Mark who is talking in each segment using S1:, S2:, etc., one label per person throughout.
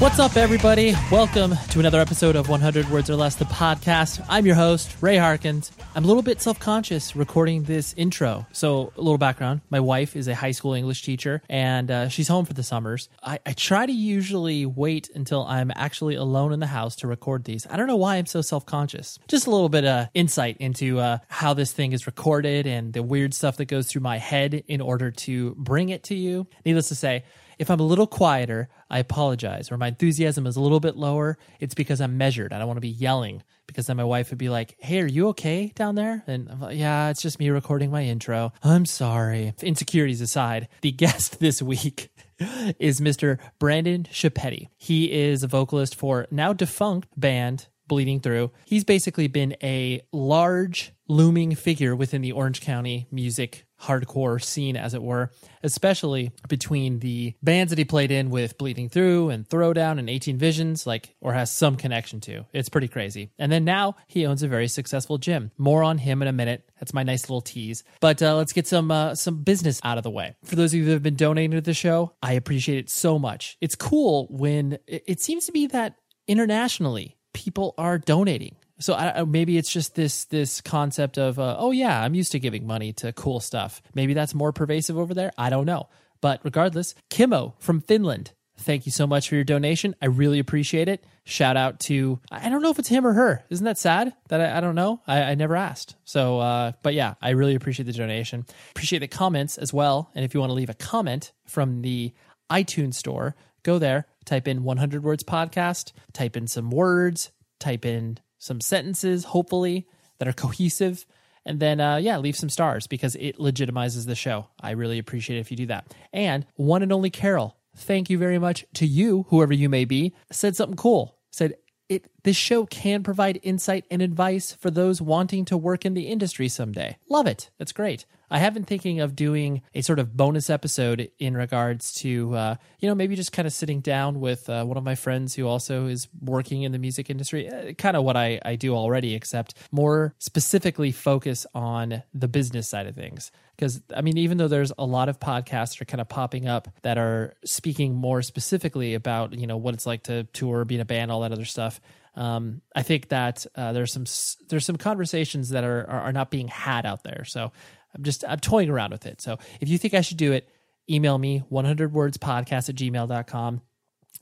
S1: What's up, everybody? Welcome to another episode of 100 Words or Less, the podcast. I'm your host, Ray Harkins. I'm a little bit self conscious recording this intro. So, a little background my wife is a high school English teacher, and uh, she's home for the summers. I, I try to usually wait until I'm actually alone in the house to record these. I don't know why I'm so self conscious. Just a little bit of insight into uh, how this thing is recorded and the weird stuff that goes through my head in order to bring it to you. Needless to say, if I'm a little quieter, I apologize. Or my enthusiasm is a little bit lower, it's because I'm measured. I don't want to be yelling because then my wife would be like, Hey, are you okay down there? And I'm like, Yeah, it's just me recording my intro. I'm sorry. Insecurities aside, the guest this week is Mr. Brandan Schieppati. He is a vocalist for now defunct band Bleeding Through. He's basically been a large, looming figure within the Orange County music hardcore scene, as it were, especially between the bands that he played in with Bleeding Through and Throwdown and 18 Visions, like, or has some connection to. It's pretty crazy. And then now he owns a very successful gym. More on him in a minute. That's my nice little tease. But uh, let's get some uh, some business out of the way. For those of you that have been donating to the show, I appreciate it so much. It's cool when it, it seems to be that internationally people are donating. So I, maybe it's just this this concept of uh, oh yeah, I'm used to giving money to cool stuff. Maybe that's more pervasive over there. I don't know. But regardless, Kimmo from Finland, thank you so much for your donation. I really appreciate it. Shout out to I don't know if it's him or her. Isn't that sad that I, I don't know? I, I, never asked. So, uh, but yeah, I really appreciate the donation. Appreciate the comments as well. And if you want to leave a comment from the iTunes store, go there, type in 100 words podcast, type in some words, type in some sentences, hopefully, that are cohesive. And then, uh, yeah, leave some stars because it legitimizes the show. I really appreciate it if you do that. And one and only Carol, thank you very much to you, whoever you may be, said something cool. Said, it this show can provide insight and advice for those wanting to work in the industry someday. Love it. That's great. I have been thinking of doing a sort of bonus episode in regards to, uh, you know, maybe just kind of sitting down with uh, one of my friends who also is working in the music industry, uh, kind of what I, I do already, except more specifically focus on the business side of things. Because, I mean, even though there's a lot of podcasts that are kind of popping up that are speaking more specifically about, you know, what it's like to tour, being a band, all that other stuff, um, I think that uh, there's some there's some conversations that are, are, are not being had out there. So I'm just I'm toying around with it. So if you think I should do it, email me 100 words podcast at gmail.com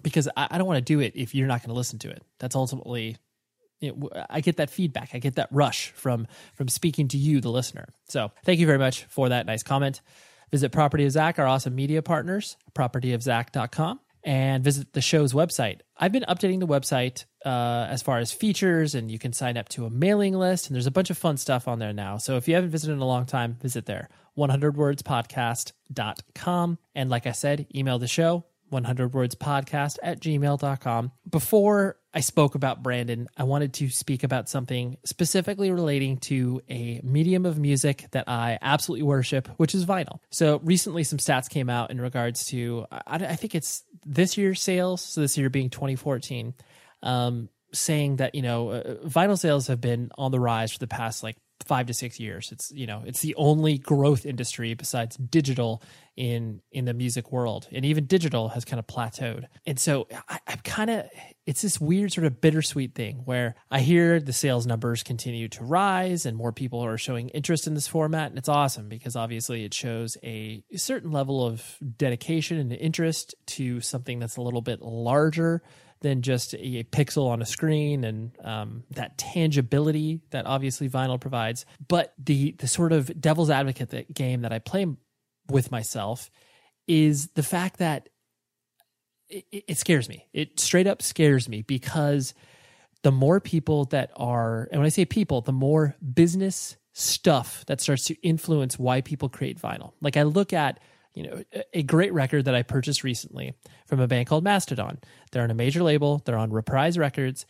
S1: because I, I don't want to do it if you're not going to listen to it. That's ultimately you know, I get that feedback. I get that rush from from speaking to you, the listener. So thank you very much for that nice comment. Visit Property of Zach, our awesome media partners, propertyofzach.com and visit the show's website. I've been updating the website uh, as far as features, and you can sign up to a mailing list, and there's a bunch of fun stuff on there now. So if you haven't visited in a long time, visit there 100wordspodcast.com. And like I said, email the show 100 words podcast at gmail.com. Before I spoke about Brandan, I wanted to speak about something specifically relating to a medium of music that I absolutely worship, which is vinyl. So recently, some stats came out in regards to, I, I think it's this year's sales, so this year being 2014, um, saying that, you know, uh, vinyl sales have been on the rise for the past like five to six years. It's you know it's the only growth industry besides digital in in the music world, and even digital has kind of plateaued. And so I, I'm kind of it's this weird sort of bittersweet thing where I hear the sales numbers continue to rise, and more people are showing interest in this format, and it's awesome because obviously it shows a certain level of dedication and interest to something that's a little bit larger than just a pixel on a screen and um, that tangibility that obviously vinyl provides. But the the sort of devil's advocate that game that I play with myself is the fact that it, it scares me. It straight up scares me because the more people that are, and when I say people, the more business stuff that starts to influence why people create vinyl. Like I look at you know, a great record that I purchased recently from a band called Mastodon. They're on a major label, they're on Reprise Records.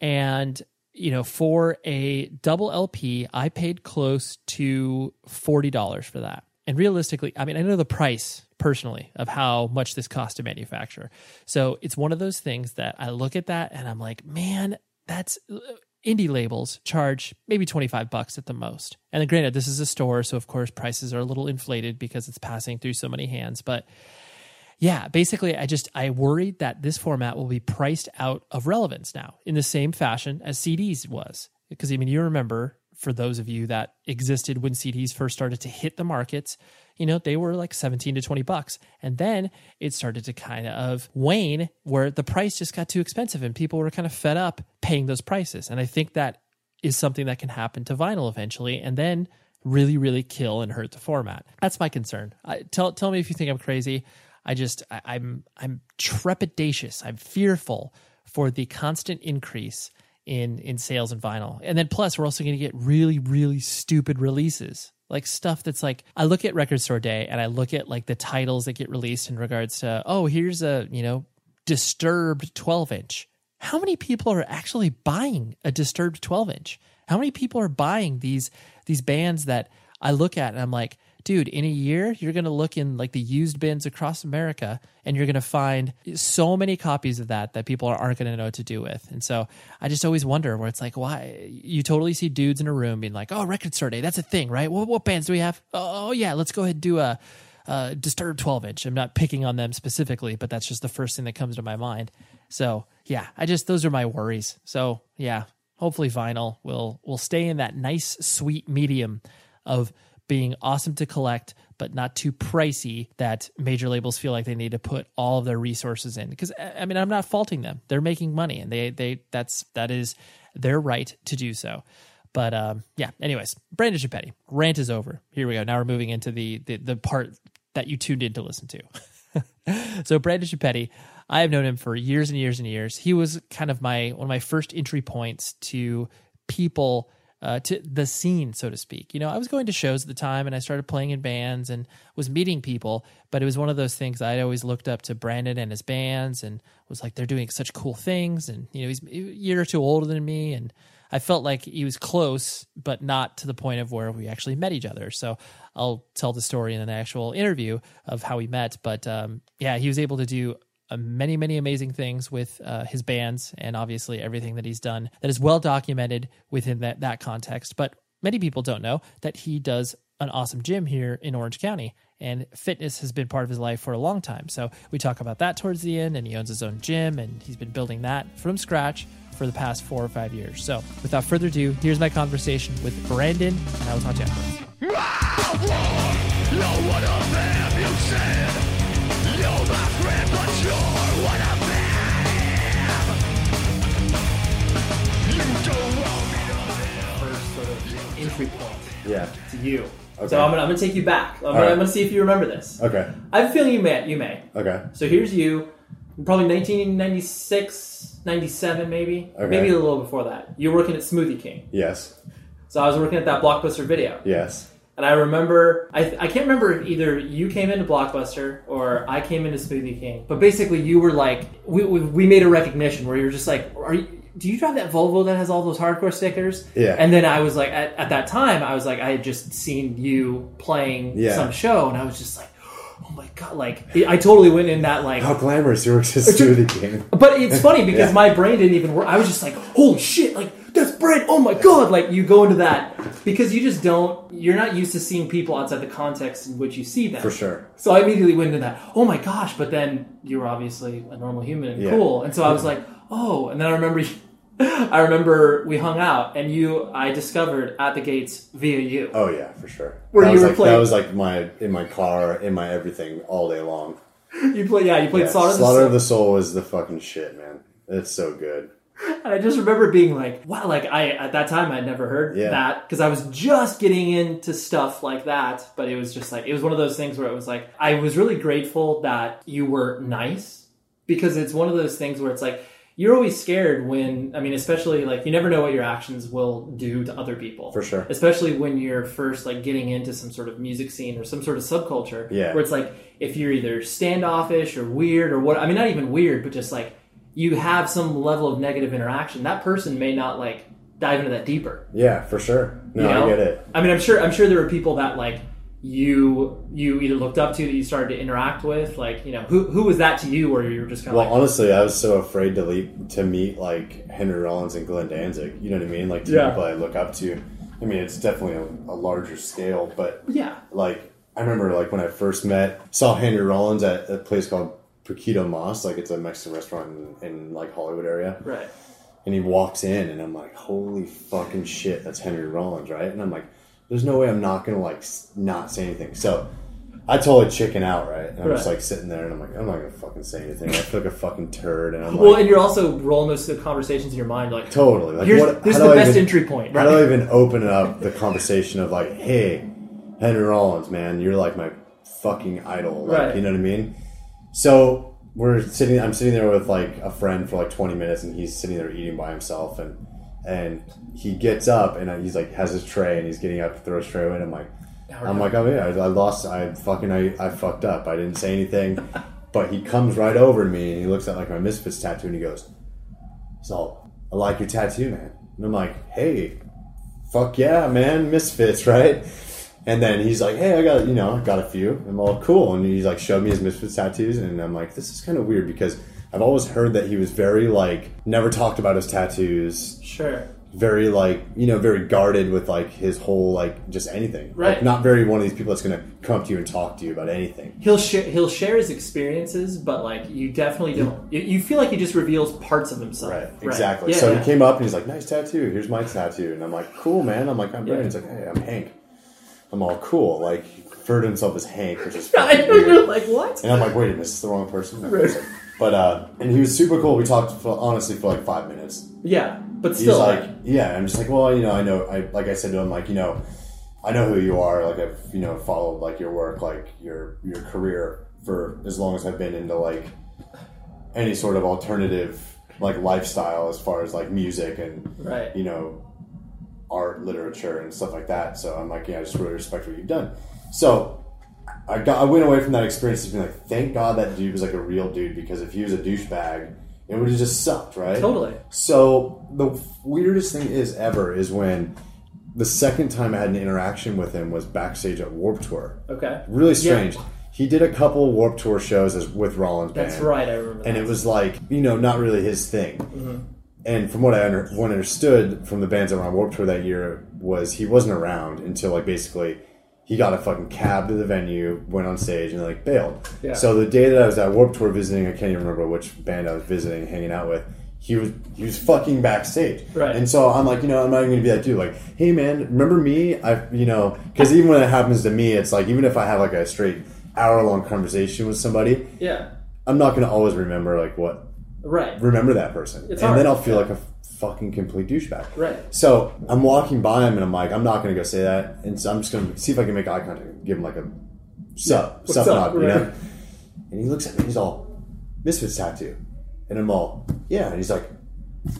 S1: And, you know, for a double LP, I paid close to $40 for that. And realistically, I mean, I know the price personally of how much this cost to manufacture. So it's one of those things that I look at that and I'm like, man, that's indie labels charge maybe 25 bucks at the most. And granted, this is a store, so of course prices are a little inflated because it's passing through so many hands. But yeah, basically I just I worried that this format will be priced out of relevance now in the same fashion as CDs was. Because I mean you remember for those of you that existed when CDs first started to hit the markets, you know, they were like 17 to 20 bucks. And then it started to kind of wane where the price just got too expensive and people were kind of fed up paying those prices. And I think that is something that can happen to vinyl eventually and then really, really kill and hurt the format. That's my concern. I, tell, tell me if you think I'm crazy. I just, I, I'm, I'm trepidatious. I'm fearful for the constant increase in in sales and vinyl. And then plus we're also going to get really really stupid releases like stuff that's like I look at Record Store Day and I look at like the titles that get released in regards to oh here's a you know disturbed 12 inch. How many people are actually buying a disturbed 12 inch? How many people are buying these these bands that I look at and I'm like dude, in a year, you're going to look in like the used bins across America and you're going to find so many copies of that that people aren't going to know what to do with. And so I just always wonder where it's like, why? You totally see dudes in a room being like, oh, record store day, that's a thing, right? What, what bands do we have? Oh, yeah, let's go ahead and do a, a Disturbed 12 inch. I'm not picking on them specifically, but that's just the first thing that comes to my mind. So yeah, I just, those are my worries. So yeah, hopefully vinyl will, will stay in that nice, sweet medium of being awesome to collect, but not too pricey that major labels feel like they need to put all of their resources in. Because I mean, I'm not faulting them; they're making money, and they they that's that is their right to do so. But um, yeah. Anyways, Brandan Schieppati, rant is over. Here we go. Now we're moving into the the, the part that you tuned in to listen to. so Brandan Schieppati, I have known him for years and years and years. He was kind of my one of my first entry points to people uh, to the scene, so to speak. You know, I was going to shows at the time and I started playing in bands and was meeting people, but it was one of those things I'd always looked up to Brandan and his bands and was like, they're doing such cool things. And, you know, he's a year or two older than me. And I felt like he was close, but not to the point of where we actually met each other. So I'll tell the story in an actual interview of how we met. But um, yeah, he was able to do many, many amazing things with uh, his bands and obviously everything that he's done that is well documented within that, that context. But many people don't know that he does an awesome gym here in Orange County. And fitness has been part of his life for a long time. So we talk about that towards the end. And he owns his own gym and he's been building that from scratch for the past four or five years. So without further ado, here's my conversation with Brandan, and I will talk to you after. First entry point
S2: Yeah.
S1: to you.
S2: Okay.
S1: So I'm gonna, I'm gonna take you back. I'm gonna,
S2: right.
S1: I'm gonna see if you remember this.
S2: Okay.
S1: I have a feeling you may. You may.
S2: Okay.
S1: So here's you, probably 1996, 97 maybe,
S2: Okay.
S1: maybe a little before that. You're working at Smoothie King.
S2: Yes.
S1: So I was working at that Blockbuster video,
S2: Yes.
S1: and I remember, I, I can't remember if either you came into Blockbuster or I came into Smoothie King. But basically, you were like, we, we, we made a recognition where you were just like, are you, do you drive that Volvo that has all those hardcore stickers?
S2: Yeah.
S1: And then I was like, at, at that time, I was like, I had just seen you playing
S2: Yeah.
S1: some show, and I was just like, oh my god, like I totally went in that like
S2: How glamorous your smoothie king.
S1: but it's funny because
S2: Yeah.
S1: my brain didn't even work. I was just like, holy shit, like, that's bread. Oh my God. Like, you go into that because you just don't, you're not used to seeing people outside the context in which you see them.
S2: For sure.
S1: So I immediately went into that, oh my gosh. But then you were obviously a normal human and
S2: Yeah.
S1: cool. And so I was like, oh. And then I remember, I remember we hung out and you, I discovered At the Gates via you.
S2: Oh yeah, for sure.
S1: Where
S2: that
S1: you were
S2: like,
S1: playing-
S2: That was like my in my car, in my everything, all day long.
S1: You play, yeah, you played
S2: Yeah,
S1: Slaughter,
S2: Slaughter
S1: the Soul.
S2: Slaughter of the Soul is the fucking shit, man. It's so good.
S1: And I just remember being like, wow, like I at that time I'd never heard
S2: Yeah.
S1: that because I was just getting into stuff like that. But it was just like it was one of those things where it was like I was really grateful that you were nice because it's one of those things where it's like you're always scared when I mean, especially like you never know what your actions will do to other people.
S2: For sure.
S1: Especially when you're first like getting into some sort of music scene or some sort of subculture.
S2: Yeah.
S1: Where it's like if you're either standoffish or weird or what I mean not even weird, but just like you have some level of negative interaction, that person may not like dive into that deeper.
S2: Yeah, for sure. No,
S1: you know?
S2: I get it.
S1: I mean, I'm sure. I'm sure there were people that like you you either looked up to that you started to interact with. Like, you know, who who was that to you, or you were just kind of
S2: Well,
S1: like,
S2: honestly, I was so afraid to leap, to meet like Henry Rollins and Glenn Danzig. You know what I mean? Like
S1: Yeah.
S2: people I look up to. I mean, it's definitely a, a larger scale, but
S1: yeah,
S2: like I remember like when I first met saw Henry Rollins at a place called Poquito Mas, like it's a Mexican restaurant in, in like Hollywood area.
S1: right,
S2: And he walks in and I'm like, holy fucking shit, that's Henry Rollins, right? And I'm like, there's no way I'm not gonna like not say anything. So I totally chicken out, right? And I'm just like sitting there and I'm like, I'm not gonna fucking say anything. I feel like a fucking turd and I'm
S1: well,
S2: like
S1: and you're also rolling those conversations in your mind, like,
S2: totally like what
S1: this is the
S2: I
S1: best
S2: even-
S1: entry point, Right?
S2: How do I even open up the conversation of like, hey, Henry Rollins, man, you're like my fucking idol. Like,
S1: Right.
S2: You know what I mean? So we're sitting. I'm sitting there with like a friend for like 20 minutes, and he's sitting there eating by himself, and and he gets up and he's like has his tray, and he's getting up to throw his tray away. And I'm like, I'm like, oh yeah, I, I lost. I fucking I, I fucked up. I didn't say anything. but he comes right over to me and he looks at like my Misfits tattoo and he goes, "So I like your tattoo, man." And I'm like, "Hey, fuck yeah, man, Misfits, right?" And then he's like, "Hey, I got you know, I got a few." I'm all cool, and he's like, showed me his Misfits tattoos, and I'm like, "This is kind of weird because I've always heard that he was very like never talked about his tattoos,
S1: Sure,
S2: very like you know very guarded with like his whole like just anything,
S1: Right.
S2: Like, not very one of these people that's gonna come up to you and talk to you about anything.
S1: he'll share he'll share his experiences, but like you definitely don't. You, you feel like he just reveals parts of himself,
S2: Right, exactly.
S1: Yeah,
S2: so
S1: yeah.
S2: he came up and he's like, "Nice tattoo. Here's my tattoo." And I'm like, "Cool, man." I'm like, "I'm Brandan."
S1: Yeah.
S2: He's like, "Hey, I'm Hank." I'm all cool. Like he referred to himself as Hank, which is
S1: I know you're like what?
S2: And I'm like, "Wait, a minute, is this the wrong person?"
S1: Right.
S2: But uh, and he was super cool. We talked for, honestly for like five minutes.
S1: Yeah, but
S2: He's
S1: still,
S2: like,
S1: like,
S2: "Yeah." I'm just like, "Well, you know, I know." I like I said to him, like, you know, I know who you are. Like I've you know followed like your work, like your your career for as long as I've been into like any sort of alternative like lifestyle as far as like music and
S1: right,
S2: you know art, literature, and stuff like that. So I'm like, yeah, I just really respect what you've done. So I got I went away from that experience being like, thank God that dude was like a real dude because if he was a douchebag, it would have just sucked, right?
S1: totally.
S2: So the weirdest thing is ever is when the second time I had an interaction with him was backstage at Warped Tour.
S1: Okay,
S2: Really strange.
S1: Yeah.
S2: He did a couple Warped Tour shows as with Rollins
S1: that's
S2: band
S1: right. I remember.
S2: and
S1: that.
S2: it was like you know not really his thing.
S1: Mm-hmm.
S2: And from what I under, what understood from the bands that were on Warped Tour that year was he wasn't around until like basically he got a fucking cab to the venue, went on stage, and like bailed.
S1: Yeah.
S2: So the day that I was at Warped Tour visiting, I can't even remember which band I was visiting, hanging out with. He was he was fucking backstage,
S1: Right.
S2: And so I'm like, you know, I'm not even gonna be that dude. Like, hey man, remember me? I, you know, because even when it happens to me, it's like even if I have like a straight hour long conversation with somebody,
S1: yeah,
S2: I'm not gonna always remember like what
S1: right,
S2: remember that person,
S1: It's
S2: and
S1: hard.
S2: then I'll feel like a fucking complete douchebag.
S1: right.
S2: So I'm walking by him and I'm like, I'm not gonna go say that, and so I'm just gonna see if I can make eye contact, and give him like a sup,
S1: what's
S2: sup
S1: up,
S2: nod, you know. And he looks at me, he's all Misfits tattoo, and I'm all yeah, and he's like,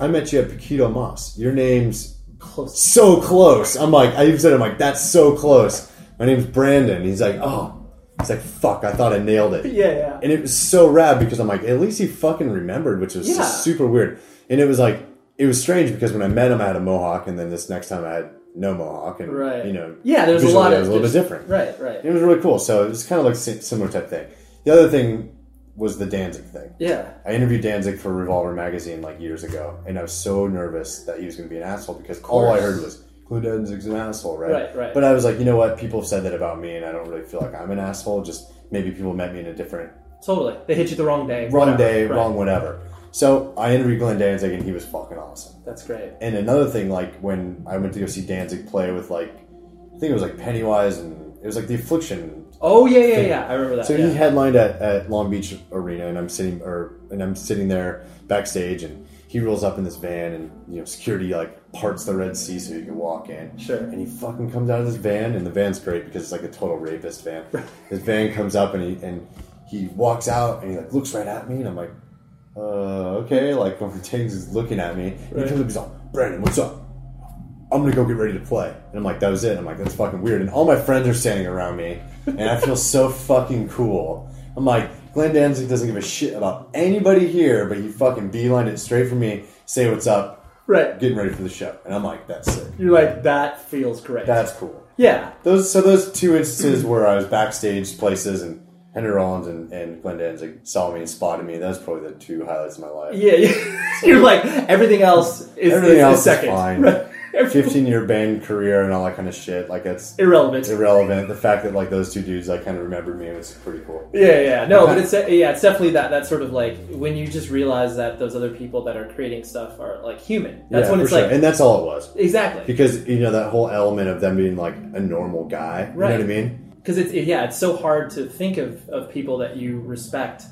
S2: I met you at Poquito Mas. Your name's
S1: Close.
S2: so close. I'm like, I even said, I'm like, that's so close. my name's Brandan. He's like, oh, he's like, fuck, I thought I nailed it.
S1: Yeah, yeah.
S2: And it was so rad because I'm like, at least he fucking remembered, which was
S1: Yeah.
S2: super weird. And it was like, it was strange because when I met him, I had a mohawk, and then this next time I had no mohawk, and
S1: Right.
S2: you know,
S1: Yeah, there's a lot
S2: it was a little bit different.
S1: Right, right.
S2: It was really cool. So it was kind of like si- similar type thing. The other thing was the Danzig thing.
S1: Yeah.
S2: I interviewed Danzig for Revolver magazine like years ago, and I was so nervous that he was going to be an asshole because all I heard was Clue Danzig's an asshole, right?
S1: Right, right.
S2: But I was like, you know what? People have said that about me, and I don't really feel like I'm an asshole. Just maybe people met me in a different
S1: Totally. They hit you the wrong day.
S2: wrong
S1: whatever.
S2: day,
S1: Right.
S2: wrong whatever. So I interviewed Glenn Danzig, and he was fucking awesome.
S1: That's great.
S2: And another thing, like when I went to go see Danzig play with like, I think it was like Pennywise, and it was like the Affliction
S1: Oh yeah, yeah, yeah. I remember that.
S2: so
S1: yeah.
S2: he headlined at, at Long Beach Arena, and I'm sitting or and I'm sitting there backstage, and he rolls up in this van, and you know security like parts the Red Sea so you can walk in.
S1: Sure.
S2: And he fucking comes out of this van, and the van's great because it's like a total rapist van. His van comes up, and he and he walks out, and he like looks right at me, and I'm like, uh, okay, like when Danzig is looking at me, and he comes up, he's like, Brandan, what's up? I'm gonna go get ready to play. And I'm like, that was it. I'm like, that's fucking weird. And all my friends are standing around me, and I feel so fucking cool. I'm like, Glenn Danzig doesn't give a shit about anybody here, but he fucking beelined it straight for me, say what's up,
S1: right.
S2: getting ready for the show. And I'm like, that's sick.
S1: You're like that feels great.
S2: That's cool.
S1: yeah.
S2: Those so those two instances where I was backstage places and Henry Rollins and, and Glenn Danzig saw me and spotted me. That's probably the two highlights of my life.
S1: Yeah, yeah. You're like everything else is,
S2: Everything
S1: is,
S2: else
S1: is
S2: is
S1: second.
S2: fine.
S1: Right.
S2: 15 year band career and all that kind of shit. Like it's
S1: Irrelevant.
S2: irrelevant. The fact that like those two dudes like kind of remembered me It was pretty cool.
S1: Yeah, yeah, no, but it's yeah, it's definitely that that sort of like when you just realize that those other people that are creating stuff are like human. That's
S2: yeah,
S1: when it's
S2: sure.
S1: like
S2: and that's all it was.
S1: exactly
S2: Because you know that whole element of them being like a normal guy. You
S1: Right.
S2: know what I mean?
S1: because it's yeah, it's so hard to think of of people that you respect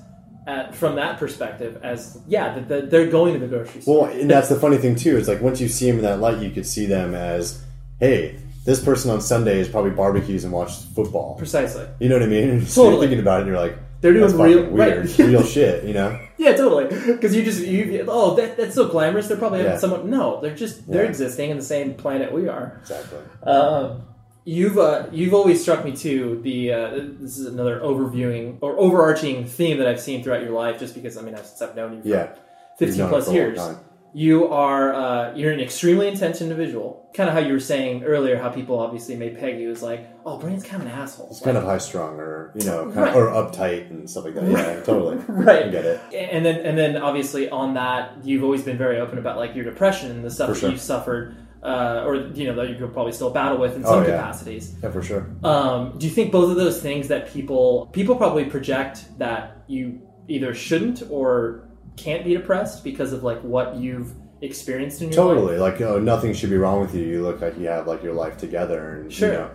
S1: at, from that perspective as yeah, that that they're going to the grocery store.
S2: Well, and that's the funny thing too. Is like once you see them in that light, you could see them as, hey, this person on Sundays probably barbecues and watches football.
S1: Precisely.
S2: You know what I mean? So you're
S1: Totally.
S2: thinking about it, and you're like,
S1: They're doing real-
S2: weird,
S1: right.
S2: real shit. You know?
S1: Yeah, totally. Because you just you oh that that's so glamorous. They're probably
S2: Yeah.
S1: someone. No, they're just they're
S2: Yeah.
S1: existing in the same planet we are.
S2: Exactly.
S1: Um, you've uh, you've always struck me too. The uh, this is another overviewing or overarching theme that I've seen throughout your life. Just because I mean, I've, since I've known you for
S2: Yeah.
S1: Fifteen plus
S2: for a long
S1: years, you are uh, you're an extremely intense individual. Kind of how you were saying earlier, how people obviously may peg you as like, oh, Brandan's kind of an asshole.
S2: It's kind of high strung or you know,
S1: Right.
S2: of, or uptight and stuff like that. Yeah, totally.
S1: Right.
S2: I get it.
S1: and then and then obviously on that you've always been very open about like your depression and the stuff
S2: For
S1: that
S2: sure.
S1: you've suffered uh, or you know that you could probably still battle with in
S2: Oh,
S1: some
S2: yeah.
S1: capacities
S2: Yeah, for sure.
S1: um, do you think both of those things that people people probably project that you either shouldn't or can't be depressed because of like what you've experienced in your life
S2: Totally. Like, oh, nothing should be wrong with you. You look like you have like your life together, and
S1: Sure.
S2: you know.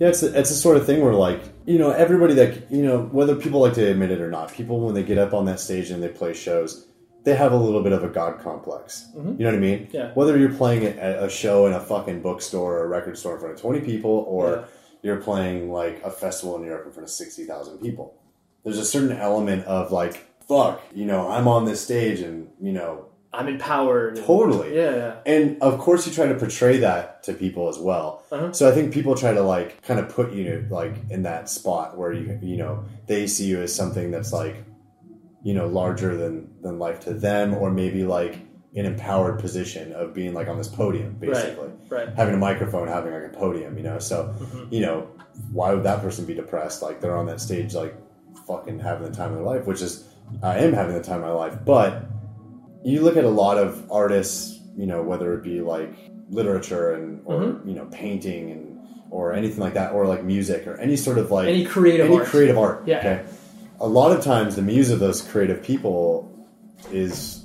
S2: Yeah, it's it's the sort of thing where like you know everybody that you know whether people like to admit it or not, people when they get up on that stage and they play shows, they have a little bit of a god complex. You know what I mean?
S1: Mm-hmm. Yeah.
S2: Whether you're playing a, a show in a fucking bookstore or a record store in front of twenty people, or
S1: Yeah.
S2: you're playing like a festival in Europe in front of sixty thousand people, there's a certain element of like fuck, you know, I'm on this stage and you know
S1: i'm empowered and-
S2: Totally.
S1: yeah yeah
S2: and of course you try to portray that to people as well
S1: Uh-huh.
S2: so i think people try to like kind of put you like in that spot where you you know they see you as something that's like you know larger than than life to them or maybe like an empowered position of being like on this podium basically.
S1: right.
S2: Having a microphone having like a podium you know? So you know why would that person be depressed? Like they're on that stage like fucking having the time of their life which is i am having the time of my life. But you look at a lot of artists you know whether it be like literature and or
S1: Mm-hmm.
S2: you know painting and or anything like that or like music or any sort of like
S1: Any creative
S2: any
S1: art.
S2: creative art
S1: Yeah.
S2: okay a lot of times the muse of those creative people is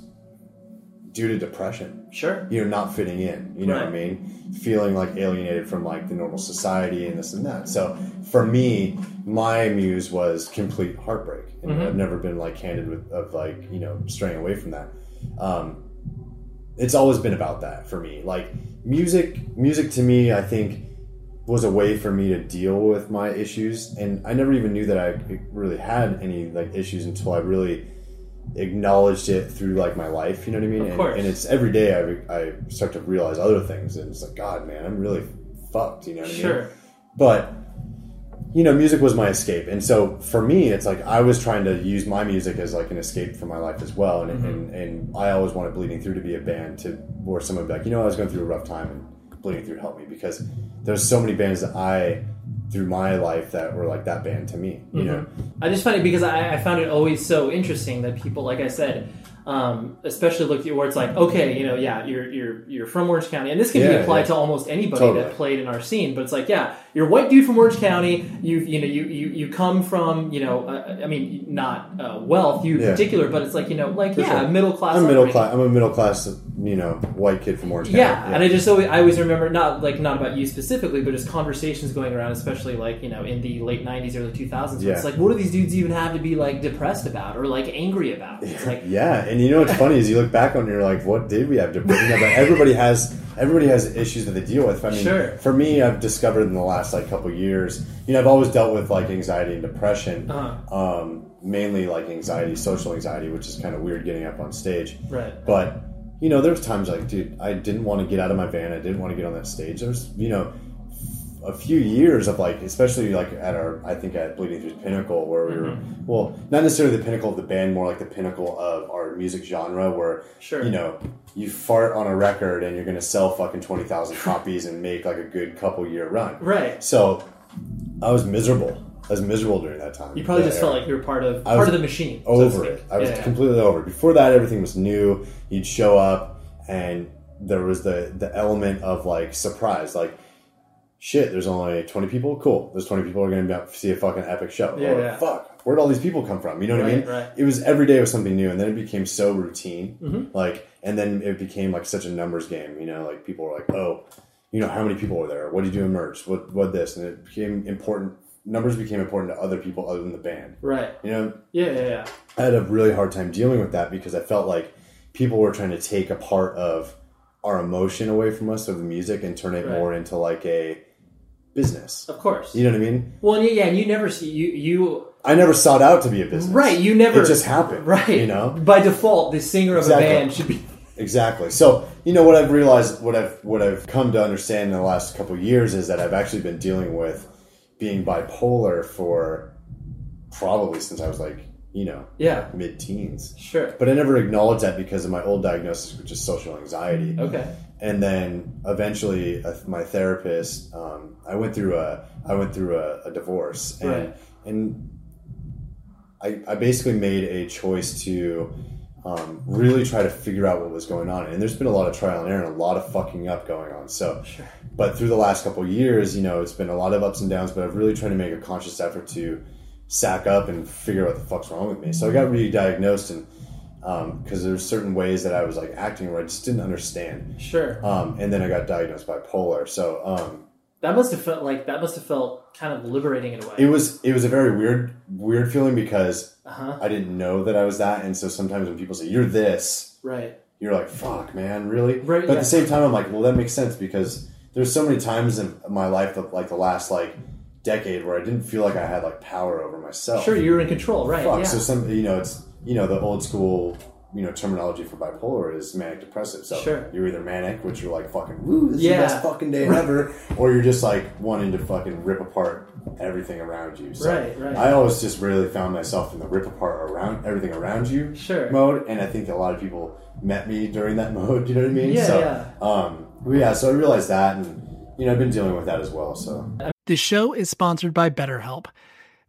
S2: due to depression
S1: sure
S2: You know, not fitting in. You know what I mean? Feeling like alienated from like the normal society and this and that. So for me, my muse was complete heartbreak, and
S1: Mm-hmm.
S2: I've never been like candid with of like you know straying away from that. Um, it's always been about that for me. Like music, music to me, I think was a way for me to deal with my issues, and I never even knew that I really had any like issues until I really acknowledged it through like my life. You know what I mean?
S1: Of
S2: and,
S1: course.
S2: and it's every day I, I start to realize other things, and it's like God, man, I'm really fucked. You know what I mean?
S1: sure
S2: But you know, music was my escape, and so for me, it's like I was trying to use my music as like an escape from my life as well, and
S1: Mm-hmm.
S2: and, and I always wanted Bleeding Through to be a band to where someone would be like, you know, I was going through a rough time, and Bleeding Through helped me because there's so many bands that I through my life that were like that band to me, you know.
S1: I just find it because I, I found it always so interesting that people, like I said, um, especially look at where it's like, okay, you know, yeah, you're you're you're from Orange County, and this can be applied
S2: yeah.
S1: to almost anybody
S2: Totally.
S1: that played in our scene. But it's like, yeah, you're a white dude from Orange County. You you know you you, you come from you know uh, I mean not uh, wealth you in
S2: Yeah.
S1: particular, but it's like you know like yeah
S2: sure.
S1: middle class.
S2: I'm middle class. I'm a middle class, you know, white kid from Orange County.
S1: Yeah, and I just always, I always remember not like not about you specifically, but just conversations going around, especially like you know in the late '90s, early 2000s. where
S2: Yeah.
S1: It's like, what do these dudes even have to be like depressed about or like angry about? It's like,
S2: Yeah, and you know what's funny is you look back on it, you're like, what did we have to bring up? Everybody has everybody has issues that they deal with. I mean,
S1: Sure.
S2: for me, I've discovered in the last like couple years, you know, I've always dealt with like anxiety and depression,
S1: Uh-huh.
S2: um, mainly like anxiety, social anxiety, which is kind of weird getting up on stage.
S1: Right.
S2: But you know, there was times like, dude, I didn't want to get out of my van. I didn't want to get on that stage. There's, you know, a few years of like, especially like at our, I think at Bleeding Through's pinnacle, where we were,
S1: Mm-hmm.
S2: well, not necessarily the pinnacle of the band, more like the pinnacle of our music genre, where,
S1: Sure.
S2: you know, you fart on a record and you're going to sell fucking 20,000 copies and make like a good couple year run.
S1: right.
S2: So I was miserable. I was miserable during that time.
S1: You probably just felt like you were part of
S2: I
S1: part of the machine.
S2: over
S1: speak.
S2: it. I was
S1: Yeah, yeah.
S2: completely over. it. Before that, everything was new. You'd show up, and there was the the element of like surprise, like shit. There's only twenty people. Cool. Those twenty people are going to see a fucking epic show.
S1: Yeah,
S2: or
S1: yeah.
S2: fuck, where'd all these people come from? You know what I mean?
S1: right.
S2: It was every day was something new, and then it became so routine.
S1: Mm-hmm.
S2: Like, and then it became like such a numbers game. You know, like people were like, oh. You know how many people were there? What did you do in merch? What what this? And it became important. Numbers became important to other people other than the band.
S1: Right.
S2: You know,
S1: Yeah, yeah, yeah.
S2: I had a really hard time dealing with that because I felt like people were trying to take a part of our emotion away from us of the music and turn it
S1: Right.
S2: more into like a business.
S1: Of course.
S2: You know what I mean?
S1: Well, yeah, and you never see you you
S2: I never sought out to be a business.
S1: right. You never
S2: It just happened.
S1: Right.
S2: You know?
S1: by default, the singer of
S2: Exactly.
S1: a band should be.
S2: Exactly. So, you know what I've realized, what I've what I've come to understand in the last couple of years is that I've actually been dealing with being bipolar for probably since I was like, you know,
S1: Yeah.
S2: mid-teens.
S1: Sure.
S2: But I never acknowledged that because of my old diagnosis, which is social anxiety.
S1: Okay.
S2: and then eventually uh, my therapist um, i went through a i went through a, a divorce and
S1: Right.
S2: and I, I basically made a choice to um, really try to figure out what was going on. And there's been a lot of trial and error and a lot of fucking up going on. So but through the last couple of years you know it's been a lot of ups and downs but i've really tried to make a conscious effort to sack up and figure out what the fuck's wrong with me. So i got re-diagnosed and because there's certain ways that i was like acting where i just didn't understand.
S1: Sure.
S2: um, and then I got diagnosed bipolar. So um,
S1: That must have felt like that must have felt kind of liberating in a way.
S2: it was it was a very weird weird feeling because
S1: Uh-huh.
S2: I didn't know that I was that, and so sometimes when people say you're this,
S1: right.
S2: you're like, "Fuck, man, really?"
S1: Right,
S2: but at the same time, I'm like, "Well, that makes sense because there's so many times in my life, that, like the last like decade, where I didn't feel like I had like power over myself.
S1: Sure, you're in control, right?
S2: Fuck.
S1: yeah.
S2: So some, you know, it's you know the old school. You know, terminology for bipolar is manic depressive. So
S1: Sure.
S2: you're either manic, which you're like fucking, woo, this
S1: Yeah.
S2: is the best fucking day ever, or you're just like wanting to fucking rip apart everything around you. So
S1: Right, right.
S2: I always just really found myself in the rip apart around everything around you
S1: Sure.
S2: mode, and I think a lot of people met me during that mode. You know what I mean?
S1: Yeah,
S2: so,
S1: yeah.
S2: Um, yeah. So I realized that, and you know, I've been dealing with that as well. So
S3: the show is sponsored by BetterHelp.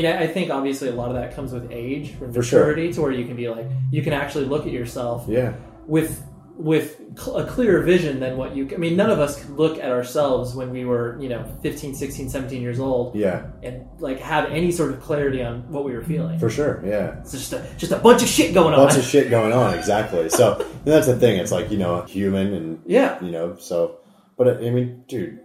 S1: Yeah, I think obviously a lot of that comes with age, with
S2: For sure.
S1: maturity, to where you can be like, you can actually look at yourself
S2: Yeah.
S1: with with cl- a clearer vision than what you. I mean, none of us could look at ourselves when we were, you know, 15, 16, 17 years old,
S2: Yeah.
S1: and like have any sort of clarity on what we were feeling.
S2: For sure. Yeah.
S1: It's just a just a bunch of shit going on.
S2: Bunch of shit going on. Exactly. So and that's the thing. It's like, you know, human and,
S1: Yeah.
S2: you know, so, but I mean, dude,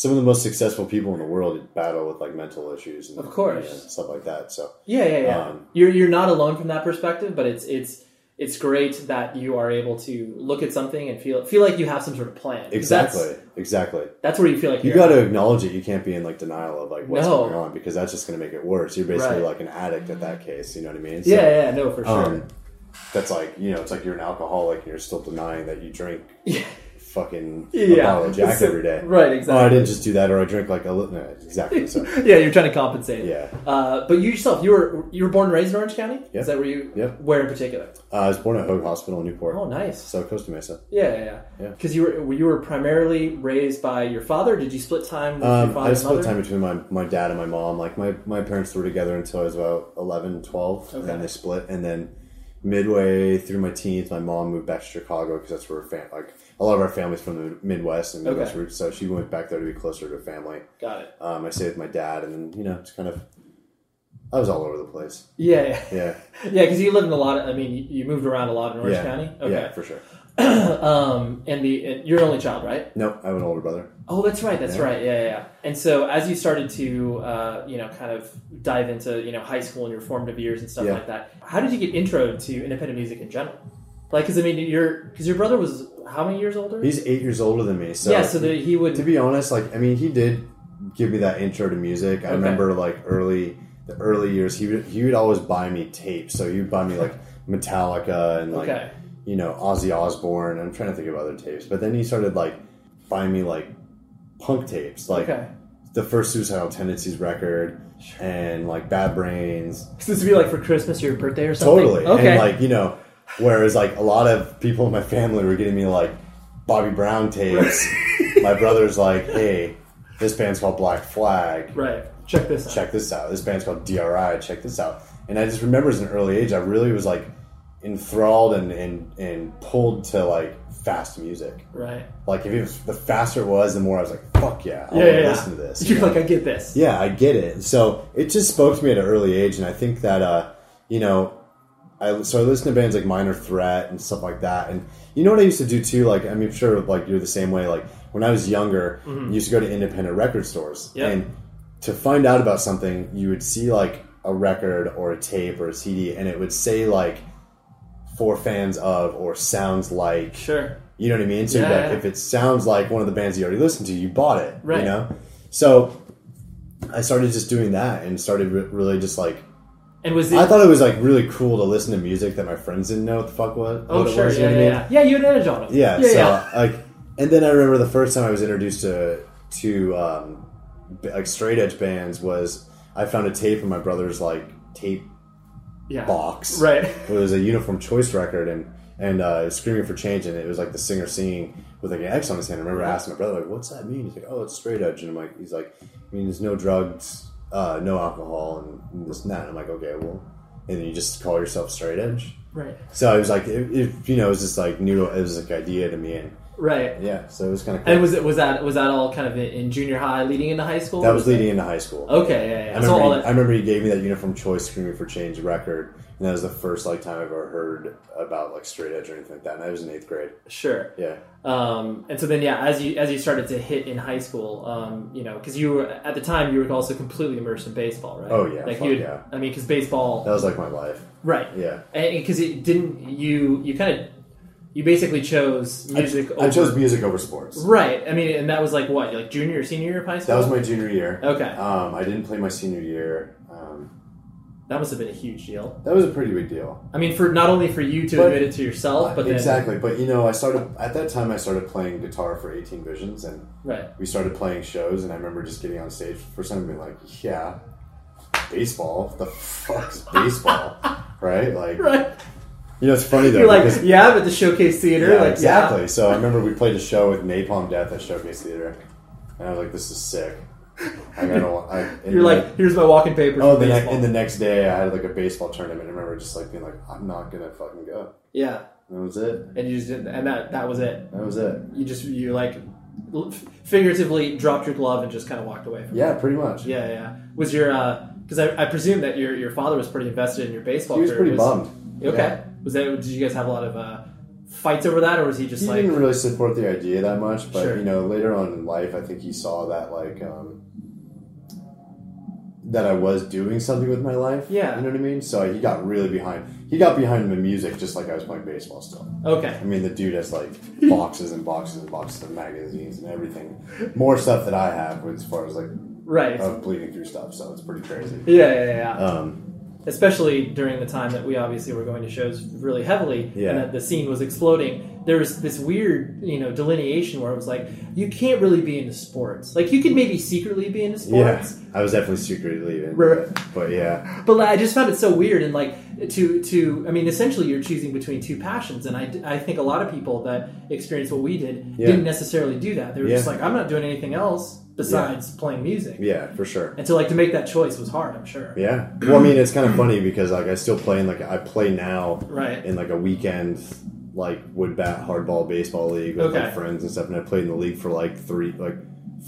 S2: some of the most successful people in the world battle with like mental issues and
S1: Of course.
S2: know, stuff like that. So,
S1: Yeah, yeah, yeah.
S2: Um,
S1: you're you're not alone from that perspective, but it's it's it's great that you are able to look at something and feel feel like you have some sort of plan.
S2: exactly.
S1: That's,
S2: Exactly.
S1: that's where you feel like
S2: You got to acknowledge it. You can't be in like denial of like what's
S1: No.
S2: going on because that's just going to make it worse. You're basically
S1: Right.
S2: like an addict at that case. You know what I mean?
S1: Yeah, yeah, no, for sure.
S2: Um, that's like you know, it's like you're an alcoholic and you're still denying that you drink. Fucking a
S1: Yeah.
S2: bottle of Jack every day.
S1: right, exactly.
S2: Oh, I didn't just do that, or I drink like a little. No, exactly. So
S1: yeah, you're trying to compensate.
S2: Yeah.
S1: Uh, but you yourself, you were you were born and raised in Orange County.
S2: Yep.
S1: Is that where you?
S2: Yep.
S1: Where in particular?
S2: uh, I was born at Hoag Hospital in Newport.
S1: Oh, nice.
S2: So Costa Mesa.
S1: Yeah, yeah, yeah.
S2: Yeah.
S1: Because you were you were primarily raised by your father. Did you split time with your
S2: Um,
S1: father
S2: I split
S1: mother?
S2: time between my, my dad and my mom. Like my, my parents were together until I was about 11, 12, and then they split. And then midway through my teens, my mom moved back to Chicago because that's where her fam- like a lot of our families from the Midwest and Midwest
S1: Okay.
S2: roots. So she went back there to be closer to family.
S1: Got it.
S2: Um, I stayed with my dad, and then you know it's kind of I was all over the place.
S1: Yeah, yeah,
S2: Yeah,
S1: yeah. Because you lived in a lot of. I mean, you, moved around a lot in Orange
S2: yeah,
S1: County.
S2: yeah,
S1: Okay.
S2: for sure.
S1: um, and the and you're an only child, right?
S2: No, I have an older brother.
S1: Oh, that's right. That's
S2: Yeah.
S1: right. Yeah, yeah, yeah. And so, as you started to, uh, you know, kind of dive into, you know, high school and your formative years and stuff
S2: Yeah.
S1: like that, how did you get intro to independent music in general? Like, because I mean, your because your brother was how many years older?
S2: He's eight years older than me. So
S1: yeah, so that he would.
S2: to be honest, like I mean, he did give me that intro to music. I
S1: Okay.
S2: remember like early the early years, he would he would always buy me tapes. So he would buy me like Metallica and like
S1: Okay.
S2: you know Ozzy Osbourne. I'm trying to think of other tapes, but then he started like buying me like punk tapes, like
S1: Okay.
S2: the first Suicidal Tendencies record and like Bad Brains.
S1: So this would be like for Christmas or your birthday or something.
S2: Totally.
S1: Okay.
S2: And like, you know, whereas like a lot of people in my family were getting me like Bobby Brown tapes. my brother's like, hey, this band's called Black Flag.
S1: right. Check this out.
S2: Check this out. This band's called DRI. Check this out. And I just remember as an early age, I really was like enthralled and, and, and pulled to like fast music.
S1: Right.
S2: Like if it was, the faster it was, the more I was like, fuck yeah, I
S1: Yeah,
S2: want
S1: yeah,
S2: to
S1: yeah.
S2: listen to this.
S1: You're
S2: you know?
S1: like, I get this.
S2: Yeah, I get it. So it just spoke to me at an early age, and I think that uh, you know, I so I listened to bands like Minor Threat and stuff like that, and you know what I used to do too. Like I mean, I'm sure like you're the same way. Like when I was younger,
S1: Mhm.
S2: I used to go to independent record stores,
S1: Yeah.
S2: and to find out about something, you would see like a record or a tape or a CD, and it would say like for fans of or sounds like.
S1: Sure.
S2: You know what I mean? So
S1: Yeah,
S2: like,
S1: yeah.
S2: if it sounds like one of the bands you already listened to, you bought it.
S1: Right.
S2: You know. So I started just doing that and started re- really just like.
S1: And was it?
S2: I thought it was like really cool to listen to music that my friends didn't know what the fuck was.
S1: oh,
S2: what it
S1: sure.
S2: was, you
S1: yeah,
S2: know what I
S1: yeah,
S2: mean?
S1: yeah. Yeah, you had an edge on them.
S2: Yeah,
S1: yeah,
S2: so
S1: yeah.
S2: like, and then I remember the first time I was introduced to to um, like straight edge bands was I found a tape in my brother's like tape
S1: Yeah.
S2: box.
S1: Right.
S2: It was a Uniform Choice record, and and uh, Screaming for Change, and it was like the singer singing with like an X on his hand. I remember asking my brother like, "What's that mean?" He's like, "Oh, it's straight edge," and I'm like, "He's like, I mean, there's no drugs, uh, no alcohol, and this and that." And I'm like, "Okay, well." And then you just call yourself straight edge.
S1: Right.
S2: So it was like, it, it, you know, it was just like new. It was like idea to me, and
S1: Right.
S2: yeah, so it was kind of cool.
S1: And was it was that was that all kind of in- junior high, leading into high school?
S2: that was leading into high school.
S1: Okay, yeah, yeah.
S2: I remember,
S1: all
S2: he,
S1: that-
S2: I remember he gave me that Uniform Choice Screaming for Change record, and that was the first like time I've ever heard about like straight edge or anything like that. And I was in eighth grade.
S1: Sure.
S2: Yeah.
S1: Um, and so then, yeah, as you as you started to hit in high school, um, you know, because you were at the time you were also completely immersed in baseball, right?
S2: Oh, yeah,
S1: like
S2: fuck
S1: you.
S2: yeah.
S1: I mean, because baseball,
S2: That was like my life.
S1: right?
S2: Yeah.
S1: And because it didn't, you you kind of you basically chose music.
S2: I, I chose music over sports.
S1: Right. I mean, and that was like what, like junior or senior year of high school?
S2: That was my junior year.
S1: Okay.
S2: Um, I didn't play my senior year. Um,
S1: That must have been a huge deal.
S2: that was a pretty big deal.
S1: I mean, for not only for you to
S2: But-
S1: admit it to yourself, but then,
S2: exactly. But you know, I started at that time. I started playing guitar for 18 Visions, and
S1: Right.
S2: we started playing shows. And I remember just getting on stage for some being like, "Yeah, baseball. The fuck's baseball?" right? Like,
S1: Right.
S2: You know, it's funny though.
S1: You're like, yeah, but the Showcase Theater,
S2: Yeah,
S1: like,
S2: exactly.
S1: yeah.
S2: So I remember we played a show with Napalm Death at Showcase Theater, and I was like, "This is sick." I want- I,
S1: You're like, here's my walking paper.
S2: Oh,
S1: for
S2: the ne- and the next day I had like a baseball tournament. I remember just like being like, "I'm not gonna fucking go."
S1: Yeah.
S2: That was it.
S1: And you just did, and that that was it.
S2: That was it.
S1: You just you like figuratively dropped your glove and just kind of walked away from
S2: Yeah,
S1: it.
S2: pretty much.
S1: Yeah, yeah. Was your uh, because I, I presume that your your father was pretty invested in your baseball.
S2: He was
S1: career.
S2: pretty bummed.
S1: Okay.
S2: Yeah.
S1: Was that did you guys have a lot of uh, fights over that, or was he just
S2: he
S1: like
S2: didn't really support the idea that much, but
S1: Sure.
S2: you know, later on in life, I think he saw that like um, that I was doing something with my life.
S1: Yeah.
S2: you know what I mean. So he got really behind. He got behind the music just like I was playing baseball still.
S1: Okay.
S2: I mean, the dude has like boxes and boxes and boxes of magazines and everything, more stuff that I have as far as like
S1: Right.
S2: of bleeding through stuff. So it's pretty crazy.
S1: Yeah, yeah, yeah.
S2: Um,
S1: Especially during the time that we obviously were going to shows really heavily,
S2: Yeah.
S1: and that the scene was exploding. There was this weird, you know, delineation where it was like you can't really be into sports. Like you could maybe secretly be into sports yeah,
S2: I was definitely secretly
S1: Right.
S2: but yeah.
S1: but like, I just found it so weird. And like to to, I mean, essentially you're choosing between two passions, and I I think a lot of people that experienced what we did
S2: Yeah.
S1: didn't necessarily do that. They were just like, I'm not doing anything else besides playing music.
S2: Yeah, for sure.
S1: And so like to make that choice was hard. I'm sure.
S2: Yeah. Well, I mean, it's kind of funny because like I still play in like I play now
S1: Right.
S2: in like a weekend like wood bat hardball baseball league with my friends and stuff, and I played in the league for like three like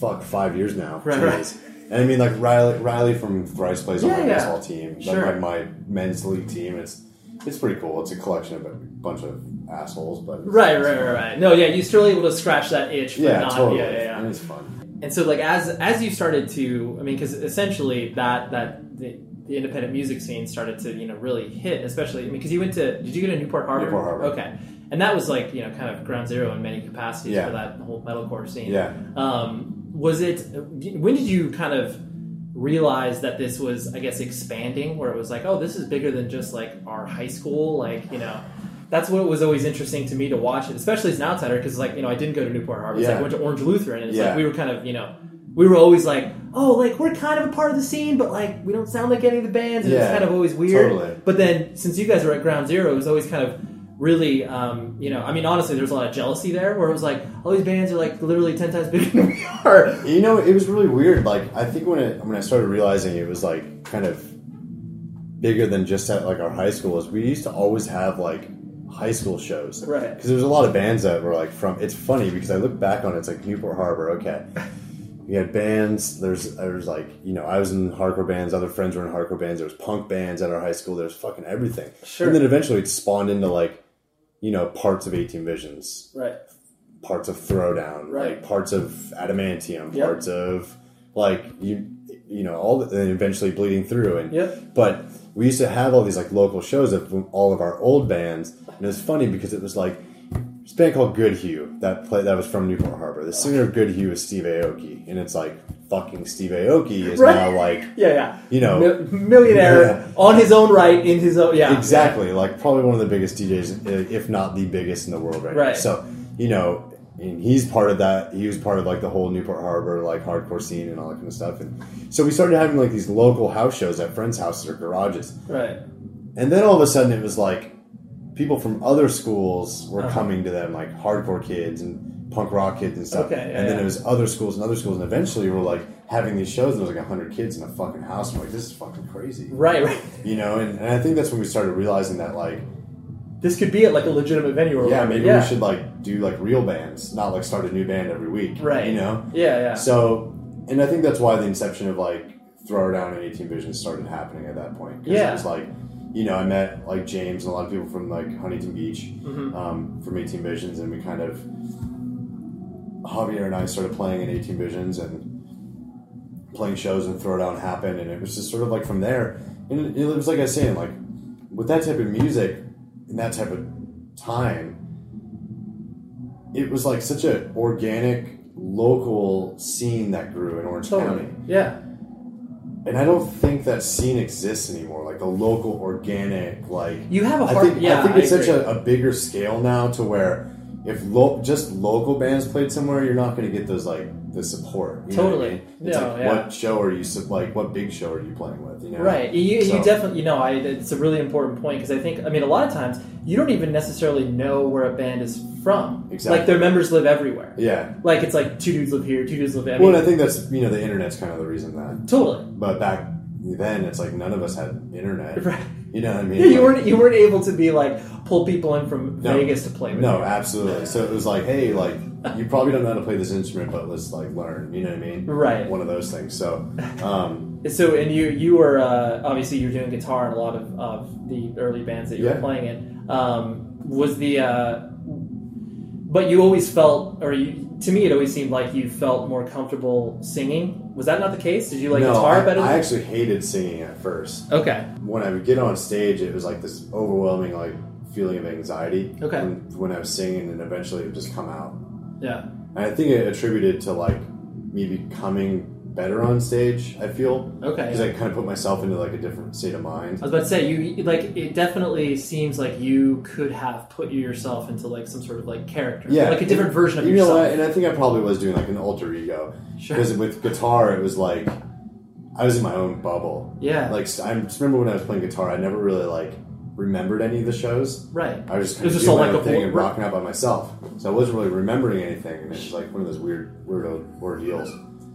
S2: fuck five years now.
S1: Right, right.
S2: And I mean, like Riley Riley from Thrice plays on
S1: Yeah,
S2: my
S1: yeah.
S2: baseball team, like
S1: Sure.
S2: my, my men's league team. It's it's pretty cool. It's a collection of a bunch of assholes, but
S1: Right, right, right, right. No, yeah, you're still able to scratch that itch. But
S2: Yeah,
S1: not,
S2: totally.
S1: Yeah, yeah, yeah.
S2: And it's fun.
S1: And so, like, as as you started to, I mean, because essentially that that the, the independent music scene started to you know really hit, especially I mean, because you went to did you go to Newport Harbor?
S2: Newport Harbor.
S1: Okay, and that was like you know kind of ground zero in many capacities
S2: Yeah.
S1: for that whole metalcore scene.
S2: Yeah.
S1: Um, was it? When did you kind of realize that this was, I guess, expanding? Where it was like, oh, this is bigger than just like our high school, like you know. That's what was always interesting to me to watch it, especially as an outsider, because like you know I didn't go to Newport Harbor. It's like
S2: Yeah.
S1: I went to Orange Lutheran, and it's
S2: Yeah.
S1: like we were kind of you know we were always like, oh, like we're kind of a part of the scene, but like we don't sound like any of the bands, and it's kind of always weird.
S2: totally.
S1: But then since you guys were at Ground Zero, it was always kind of really, um, you know, I mean, honestly, there's a lot of jealousy there, where it was like all these bands are like literally ten times bigger than we are.
S2: You know, it was really weird. Like I think when it when I started realizing it was like kind of bigger than just at like our high schools. We used to always have like high school shows,
S1: Right.
S2: Because there's a lot of bands that were like from. It's funny because I look back on it, it's like Newport Harbor. Okay, we had bands. There's there's like you know I was in hardcore bands. Other friends were in hardcore bands. There was punk bands at our high school. There's fucking everything.
S1: Sure.
S2: And then eventually it spawned into like you know parts of 18 Visions
S1: Right.
S2: parts of Throwdown,
S1: Right.
S2: like parts of Adamantium,
S1: Yep.
S2: parts of like you you know all the, and eventually bleeding through and
S1: Yep.
S2: but we used to have all these like local shows of all of our old bands, and it was funny because it was like this band called Good Hue that play that was from Newport Harbor. The singer of Good Hue is Steve Aoki, and it's like fucking Steve Aoki is
S1: Right.
S2: now like
S1: Yeah, yeah.
S2: you know
S1: Mil- millionaire
S2: Yeah.
S1: on his own right in his own. Yeah,
S2: exactly like probably one of the biggest DJs, uh, if not the biggest in the world right, now.
S1: Right.
S2: So you know, and he's part of that. He was part of like the whole Newport Harbor like hardcore scene and all that kind of stuff. And so we started having like these local house shows at friends' houses or garages.
S1: Right.
S2: And then all of a sudden it was like people from other schools were
S1: Uh-huh.
S2: coming to them, like hardcore kids and punk rock kids and stuff.
S1: Okay, yeah,
S2: and then
S1: yeah.
S2: it was other schools and other schools, and eventually we're like having these shows, and there was like hundred kids in a fucking house. I'm like, this is fucking crazy,
S1: Right, right.
S2: You know, and, and I think that's when we started realizing that like,
S1: This could be at like a legitimate venue or
S2: yeah,
S1: whatever.
S2: maybe
S1: yeah.
S2: we should like do like real bands, not like start a new band every week,
S1: Right.
S2: You know,
S1: Yeah, yeah.
S2: So, and I think that's why the inception of like Throw Down and 18 Visions started happening at that point. 'Cause
S1: Yeah.
S2: it was like, you know, I met like James and a lot of people from like Huntington Beach
S1: Mhm.
S2: um, from 18 Visions, and we kind of Javier and I started playing in 18 Visions and playing shows and Throwdown happened, and it was just sort of like from there. And it, it was like I was saying, like with that type of music in that type of time, it was like such an organic local scene that grew in Orange
S1: Totally.
S2: County.
S1: Yeah.
S2: And I don't think that scene exists anymore. Like the local organic, like
S1: You have a
S2: I
S1: hard-
S2: think,
S1: yeah,
S2: I think
S1: I
S2: it's such a, a bigger scale now to where if lo- just local bands played somewhere, you're not going to get those like the support. You know what I
S1: Totally.
S2: mean? It's
S1: No,
S2: like
S1: yeah.
S2: what show are you like? What big show are you playing with? You know,
S1: Right. You, you definitely, you know, I, it's a really important point because I think, I mean, a lot of times you don't even necessarily know where a band is from.
S2: Exactly.
S1: Like their members live everywhere.
S2: Yeah.
S1: Like it's like two dudes live here, two dudes live there.
S2: Well, and I think that's you know the internet's kind of the reason that
S1: Totally.
S2: But back then, it's like none of us had internet.
S1: Right.
S2: You know what I mean?
S1: yeah, you
S2: Like-
S1: weren't you weren't able to be like pull people in from
S2: No.
S1: Vegas to play with.
S2: No,
S1: you.
S2: absolutely. So it was like, hey, like you probably don't know how to play this instrument, but let's like learn. You know what I mean?
S1: Right.
S2: One of those things. So, um,
S1: So and you you were uh, obviously you were doing guitar in a lot of, of the early bands that you
S2: Yeah.
S1: were playing in. Um, was the uh, but you always felt or you, to me it always seemed like you felt more comfortable singing. Was that not the case? Did you like
S2: no,
S1: guitar
S2: I,
S1: better?
S2: I actually hated singing at first.
S1: Okay.
S2: When I would get on stage, it was like this overwhelming like feeling of anxiety.
S1: Okay.
S2: When, when I was singing, and eventually it would just come out.
S1: Yeah.
S2: And I think it attributed to like me becoming better on stage. I feel
S1: Okay.
S2: because I kind of put myself into like a different state of mind.
S1: I was about to say you like it definitely seems like you could have put yourself into like some sort of like character,
S2: Yeah,
S1: like a different
S2: and-
S1: version of
S2: you
S1: yourself.
S2: know what? And I think I probably was doing like an alter ego
S1: Sure.
S2: because with guitar it was like I was in my own bubble.
S1: Yeah.
S2: Like I remember when I was playing guitar, I never really like remembered any of the shows.
S1: Right.
S2: I was just
S1: It
S2: kind
S1: was
S2: of
S1: just
S2: doing my
S1: like
S2: thing and rocking out by myself. So I wasn't really remembering anything, and it was like one of those weird, weird ordeals.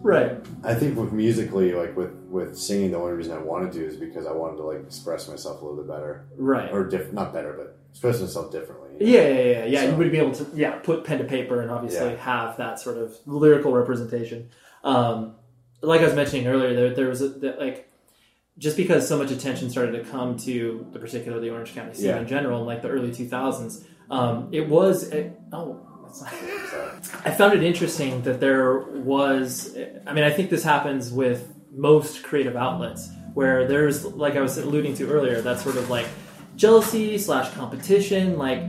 S1: Right.
S2: I think with musically, like with with singing, the only reason I wanted to is because I wanted to like express myself a little bit better.
S1: Right.
S2: Or diff- not better, but express myself differently.
S1: Yeah, yeah, yeah, yeah.
S2: So-
S1: You would be able to, yeah, put pen to paper and obviously
S2: Yeah.
S1: have that sort of lyrical representation. Um, like I was mentioning earlier, there, there was a, that, like just because so much attention started to come to the particularly Orange County scene
S2: Yeah.
S1: in general in like the early 2000s, um, it was a, oh. I found it interesting that there was. I mean, I think this happens with most creative outlets where there's, like I was alluding to earlier, that sort of like jealousy slash competition, like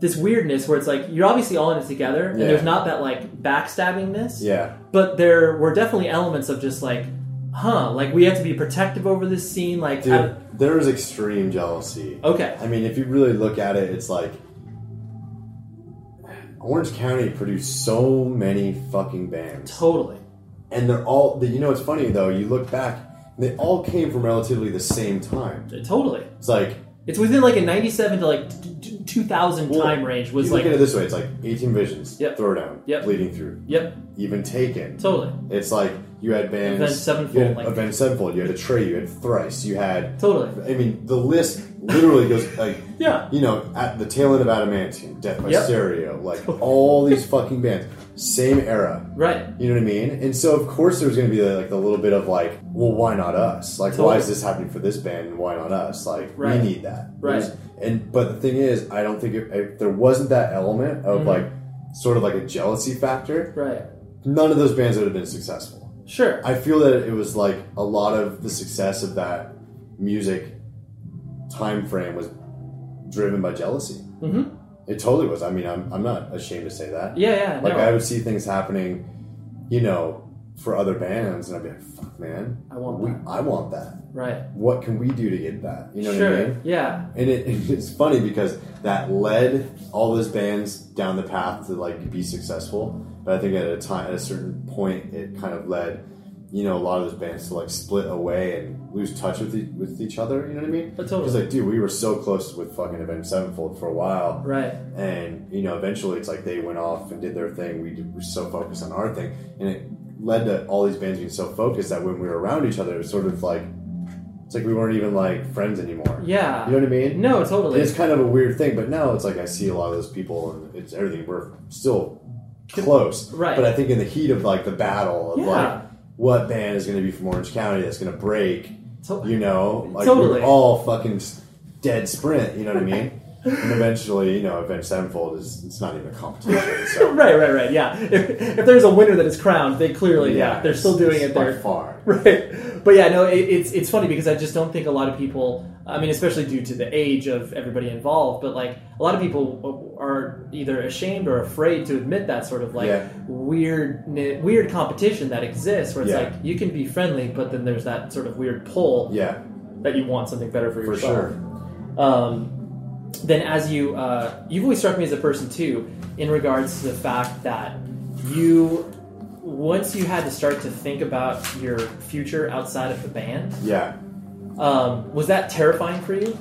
S1: this weirdness where it's like you're obviously all in it together, and
S2: Yeah.
S1: there's not that like backstabbingness.
S2: Yeah.
S1: But there were definitely elements of just like, huh, like we have to be protective over this scene, like.
S2: Dude,
S1: I-
S2: there was extreme jealousy.
S1: Okay.
S2: I mean, if you really look at it, it's like Orange County produced so many fucking bands.
S1: Totally.
S2: And they're all, you know, it's funny though, you look back, they all came from relatively the same time.
S1: Totally.
S2: It's like,
S1: It's within like a 97 to like t- t- 2000
S2: Well,
S1: time range was
S2: you
S1: like
S2: look at it this way: it's like 18 Visions,
S1: Yep.
S2: Throwdown,
S1: Yep.
S2: Bleeding Through,
S1: Yep.
S2: even Taken.
S1: Totally.
S2: It's like you had bands,
S1: Avenged Sevenfold,
S2: you had
S1: like-
S2: Avenged Sevenfold, you had Atreyu, you had Thrice, you had
S1: Totally.
S2: I mean, the list literally goes like,
S1: Yeah.
S2: you know, at the tail end of Adamantium, Death by
S1: Yep.
S2: Stereo, like all these fucking bands, same era.
S1: Right.
S2: You know what I mean? And so, of course, there's going to be like the little bit of like, well, why not us? Like, why is this happening for this band and why not us? Like,
S1: Right.
S2: we need that.
S1: Right.
S2: And but the thing is, I don't think if, if there wasn't that element of
S1: Mhm.
S2: like, sort of like a jealousy factor,
S1: Right.
S2: none of those bands would have been successful.
S1: Sure.
S2: I feel that it was like a lot of the success of that music time frame was driven by jealousy.
S1: Mm-hmm.
S2: It totally was. I mean, I'm, I'm not ashamed to say that.
S1: Yeah, yeah,
S2: Like
S1: no.
S2: I would see things happening, you know, for other bands, and I'd be like, "Fuck, man,
S1: I want
S2: we,
S1: that."
S2: I want that.
S1: Right.
S2: What can we do to get that? You know
S1: Sure,
S2: what I mean?
S1: yeah.
S2: And it, it's funny because that led all those bands down the path to like be successful. But I think at a time, at a certain point, it kind of led, you know, a lot of those bands to like split away and lose touch with e- with each other. You know what I mean?
S1: But totally.
S2: Because like, dude, we were so close with fucking Avenged Sevenfold for a while,
S1: Right.
S2: And you know, eventually, it's like they went off and did their thing. We did, were so focused on our thing, and it led to all these bands being so focused that when we were around each other, it was sort of like it's like we weren't even like friends anymore.
S1: Yeah.
S2: You know what I mean?
S1: No, totally.
S2: It's kind of a weird thing, but now it's like I see a lot of those people and it's everything. We're still close,
S1: Right.
S2: But I think in the heat of like the battle of
S1: Yeah.
S2: like what band is going to be from Orange County that's going to break, you know, like
S1: Totally.
S2: we're all fucking dead sprint. You know what I mean? and eventually, you know, Avenged Sevenfold is it's not even a competition. So
S1: right, right, right. Yeah. If, if there's a winner that is crowned, they clearly, yeah,
S2: Yeah,
S1: they're still doing it there.
S2: far.
S1: Right. But yeah, no, it, it's it's funny because I just don't think a lot of people. I mean, especially due to the age of everybody involved, but like a lot of people are either ashamed or afraid to admit that sort of like
S2: Yeah.
S1: weird weird competition that exists, where it's
S2: Yeah.
S1: like you can be friendly, but then there's that sort of weird pull.
S2: Yeah.
S1: That you want something better for
S2: For
S1: yourself.
S2: sure.
S1: Um, then as you uh, you've always struck me as a person too in regards to the fact that you once you had to start to think about your future outside of the band
S2: yeah,
S1: um, was that terrifying for you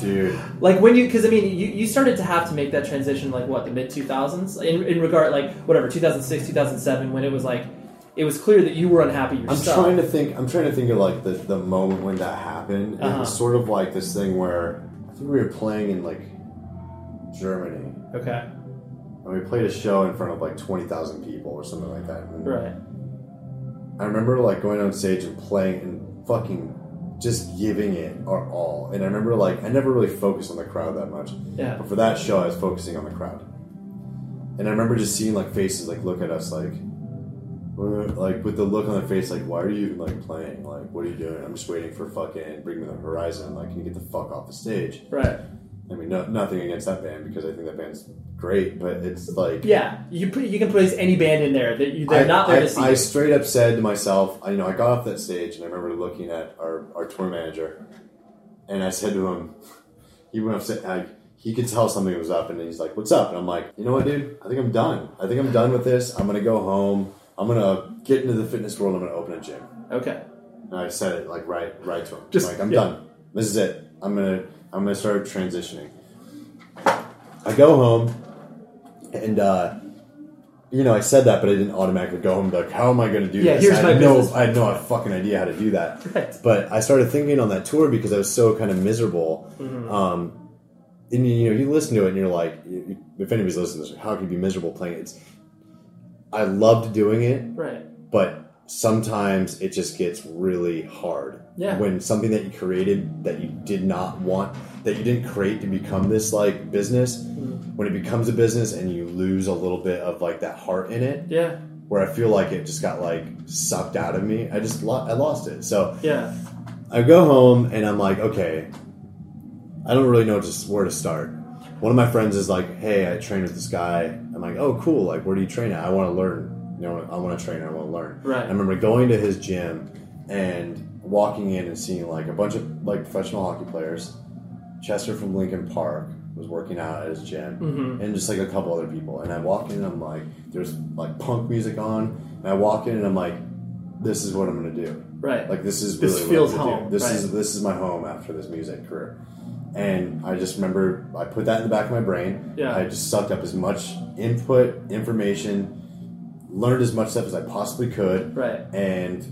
S2: dude.
S1: like when you because i mean you, you started to have to make that transition like what the mid 2000s in, in regard like whatever 2006 2007 when it was like it was clear that you were unhappy
S2: I'm trying to think. I'm trying to think of like the, the moment when that happened. It
S1: Uh-huh.
S2: was sort of like this thing where I think we were playing in like Germany,
S1: okay
S2: and we played a show in front of like twenty thousand people or something like that. And
S1: right
S2: I remember like going on stage and playing and fucking just giving it our all. And I remember like I never really focused on the crowd that much.
S1: Yeah.
S2: But for that show, I was focusing on the crowd. And I remember just seeing like faces like look at us like, like with the look on their face like, why are you even like playing? Like, what are you doing? I'm just waiting for fucking Bring Me the Horizon. Like, can you get the fuck off the stage?
S1: right
S2: I mean, no, nothing against that band because I think that band's great, but it's like
S1: yeah you put, you can place any band in there that you, they're
S2: I,
S1: not there
S2: I,
S1: to see
S2: I straight up said to myself, I, you know, I got off that stage and I remember looking at our, our tour manager, and I said to him, he went up, I, he could tell something was up, and he's like, "What's up?" And I'm like, "You know what, dude? I think I'm done. I think I'm done with this. I'm gonna go home. I'm gonna get into the fitness world. I'm gonna open a gym."
S1: okay
S2: And I said it like right, right to him.
S1: Just-
S2: like I'm
S1: yeah.
S2: done. This is it. I'm gonna, I'm gonna start transitioning. I go home, and uh, you know, I said that, but I didn't automatically go home. Like, how am I going to do
S1: Yeah,
S2: this?
S1: here's
S2: I
S1: my
S2: had no,
S1: business.
S2: I had no fucking idea how to do that.
S1: Right.
S2: But I started thinking on that tour because I was so kind of miserable.
S1: Mhm.
S2: Um, and you know, you listen to it, and you're like, if anybody's listening, to this, how can you be miserable playing it? It's, I loved doing it,
S1: right
S2: but sometimes it just gets really hard.
S1: Yeah.
S2: When something that you created that you did not want, that you didn't create to become this like business,
S1: Mm-hmm.
S2: when it becomes a business and you lose a little bit of like that heart in it,
S1: yeah
S2: where I feel like it just got like sucked out of me, I just lo- I lost it. So
S1: yeah
S2: I go home and I'm like, okay, I don't really know just where to start. One of my friends is like, hey, I train with this guy. I'm like, oh, cool. Like, where do you train at? I want to learn. You know, I want to train. I want to learn.
S1: Right.
S2: I remember going to his gym and walking in and seeing like a bunch of like professional hockey players. Chester from Linkin Park was working out at his gym,
S1: Mhm.
S2: and just like a couple other people. And I walk in and I'm like, there's like punk music on, and I walk in and I'm like, this is what I'm gonna do.
S1: Right.
S2: Like this is
S1: This feels
S2: what I'm
S1: home,
S2: do. This
S1: right.
S2: is this is my home after this music career. And I just remember I put that in the back of my brain.
S1: Yeah.
S2: I just sucked up as much input, information, learned as much stuff as I possibly could.
S1: Right.
S2: And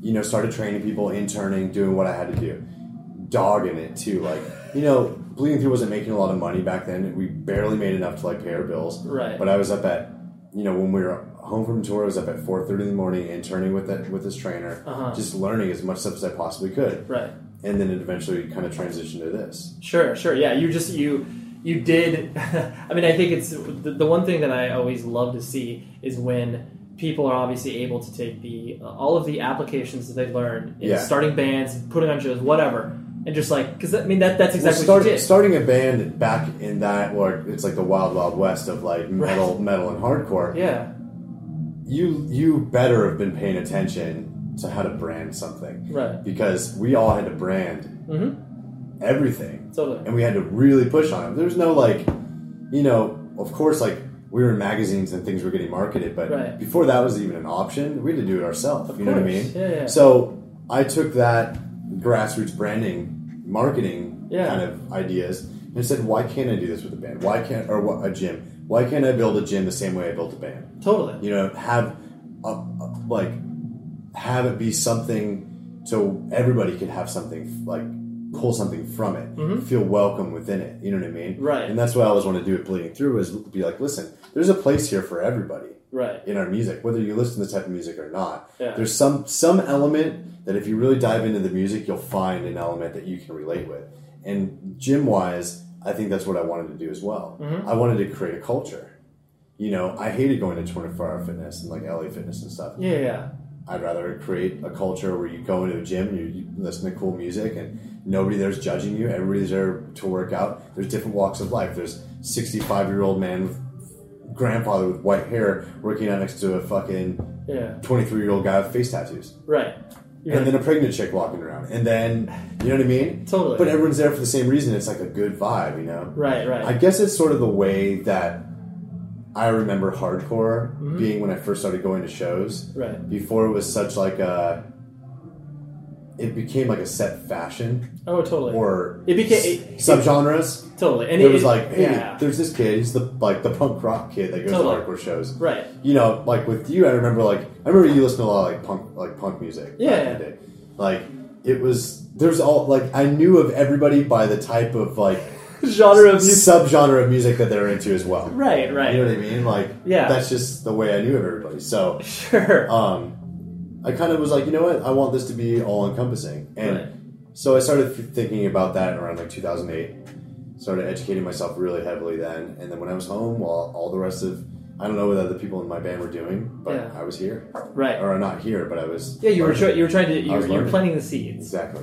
S2: you know, started training people, interning, doing what I had to do. Dogging it too. Like, you know, Bleeding Through wasn't making a lot of money back then. We barely made enough to like pay our bills.
S1: Right.
S2: But I was up at you know, when we were home from tour, I was up at four thirty in the morning interning with that with this trainer,
S1: Uh-huh.
S2: just learning as much stuff as I possibly could.
S1: Right.
S2: And then it eventually kind of transitioned to this.
S1: Sure, sure. Yeah, you just you you did. I mean, I think it's the, the one thing that I always love to see is when people are obviously able to take the uh, all of the applications that they learn in
S2: Yeah.
S1: starting bands, putting on shows, whatever, and just like because I mean that that's
S2: Well,
S1: exactly
S2: start-
S1: what you did.
S2: starting a band back in that, or it's like the wild, wild west of like metal,
S1: Right.
S2: metal and hardcore.
S1: Yeah.
S2: You you better have been paying attention to how to brand something,
S1: Right.
S2: Because we all had to brand
S1: Mm-hmm.
S2: everything,
S1: Totally.
S2: and we had to really push on it. There's no like, you know, of course, like we were in magazines and things were getting marketed, but
S1: Right.
S2: before that was even an option, we had to do it ourselves. You know what I mean?
S1: Yeah, yeah.
S2: So I took that grassroots branding, marketing
S1: Yeah.
S2: kind of ideas, and said, why can't I do this with a band? Why can't or what, a gym? Why can't I build a gym the same way I built a band?
S1: Totally.
S2: You know, have a, a- like have it be something so everybody could have something like pull something from it,
S1: Mhm.
S2: feel welcome within it. You know what I mean?
S1: Right.
S2: And that's what I always want to do with bleeding through is be like, listen, there's a place here for everybody
S1: Right.
S2: in our music, whether you listen to this type of music or not.
S1: Yeah.
S2: There's some some element that if you really dive into the music, you'll find an element that you can relate with. And gym wise, I think that's what I wanted to do as well.
S1: Mhm.
S2: I wanted to create a culture. You know, I hated going to 24 hour fitness and like LA fitness and stuff.
S1: Yeah, yeah.
S2: I'd rather create a culture where you go into a gym, you, you listen to cool music, and nobody there's judging you. Everybody's there to work out. There's different walks of life. There's 65 year old man with grandfather with white hair working out next to a fucking
S1: Yeah.
S2: 23 year old guy with face tattoos.
S1: Right.
S2: And then a pregnant chick walking around. And then, you know what I mean?
S1: Totally.
S2: But everyone's there for the same reason. It's like a good vibe, you know?
S1: Right, right.
S2: I guess it's sort of the way that I remember hardcore
S1: Mhm.
S2: being when I first started going to shows.
S1: Right.
S2: Before it was such like a. It became like a set fashion.
S1: Oh, totally.
S2: Or
S1: It became- it-
S2: subgenres.
S1: Totally. And
S2: it,
S1: it-
S2: was like, hey,
S1: yeah.
S2: there's this kid. He's the like the punk rock kid that goes
S1: Totally.
S2: to hardcore shows.
S1: Right.
S2: You know, like with you, I remember like I remember you listened to a lot of like punk like punk music.
S1: Yeah,
S2: back in the day. Like it was there's all like I knew of everybody by the type of like
S1: Genre of music.
S2: subgenre of music that they're into as well.
S1: Right, right.
S2: You know what I mean? Like
S1: Yeah.
S2: that's just the way I knew of everybody. So
S1: sure.
S2: Um, I kind of was like, you know what? I want this to be all encompassing, and
S1: Right.
S2: so I started thinking about that around like 2008. Started educating myself really heavily then, and then when I was home, while all the rest of I don't know what other people in my band were doing, but
S1: Yeah.
S2: I was here,
S1: Right.
S2: Or not here, but I was.
S1: Yeah, you were
S2: learning.
S1: you were trying to you were, you were planting the seeds.
S2: Exactly.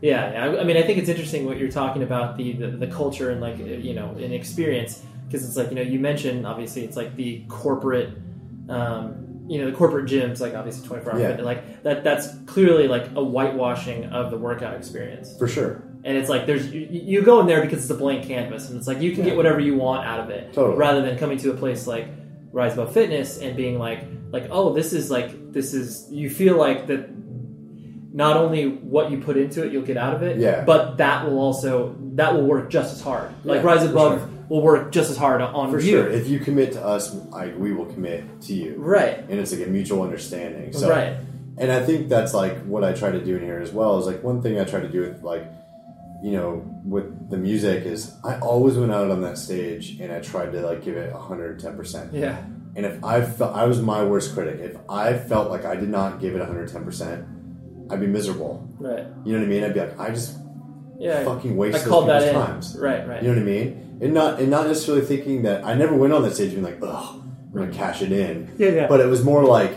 S1: Yeah, I, I mean, I think it's interesting what you're talking about the the, the culture and like you know an experience because it's like you know you mentioned obviously it's like the corporate, um, you know the corporate gyms like obviously 24 hour
S2: Yeah.
S1: fitness like that that's clearly like a whitewashing of the workout experience.
S2: For sure.
S1: And it's like there's you, you go in there because it's a blank canvas and it's like you can
S2: Yeah.
S1: get whatever you want out of it
S2: Totally.
S1: rather than coming to a place like Rise Above Fitness and being like like oh this is like this is you feel like that not only what you put into it you'll get out of it
S2: Yeah.
S1: but that will also that will work just as hard like
S2: Yeah,
S1: Rise Above
S2: sure.
S1: will work just as hard on
S2: For
S1: you
S2: sure. If you commit to us, I, we will commit to you.
S1: Right.
S2: And it's like a mutual understanding. So,
S1: Right.
S2: And I think that's like what I try to do in here as well. Is like one thing I try to do with like, you know, with the music is I always went out on that stage and I tried to like give it 110%.
S1: Yeah.
S2: And if I felt I was my worst critic, if I felt like I did not give it 110%, I'd be miserable.
S1: right
S2: You know what I mean? I'd be like, I just
S1: Yeah,
S2: fucking waste
S1: I
S2: those
S1: called that in.
S2: times.
S1: Right, right.
S2: You know what I mean? And not and not necessarily thinking that I never went on that stage being like, ugh, I'm gonna cash it in.
S1: Yeah, yeah.
S2: But it was more like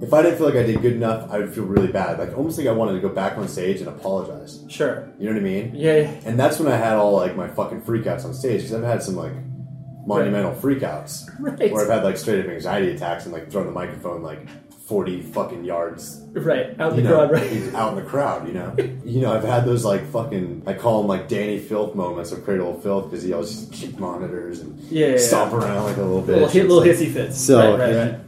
S2: if I didn't feel like I did good enough, I would feel really bad. Like almost like I wanted to go back on stage and apologize.
S1: Sure.
S2: You know what I mean?
S1: Yeah, yeah.
S2: And that's when I had all like my fucking freakouts on stage because I've had some like monumental freakouts
S1: Right.
S2: where I've had like straight up anxiety attacks and like throwing the microphone like forty fucking yards
S1: right out in the
S2: know,
S1: crowd right
S2: out in the crowd, you know. you know, I've had those like fucking I call them like Dani Filth moments of Cradle of Filth because he always just kick monitors and
S1: Yeah, yeah,
S2: stomp
S1: yeah.
S2: around like a little bit.
S1: Little hit- little hissy fits.
S2: So
S1: Right, right,
S2: and,
S1: right.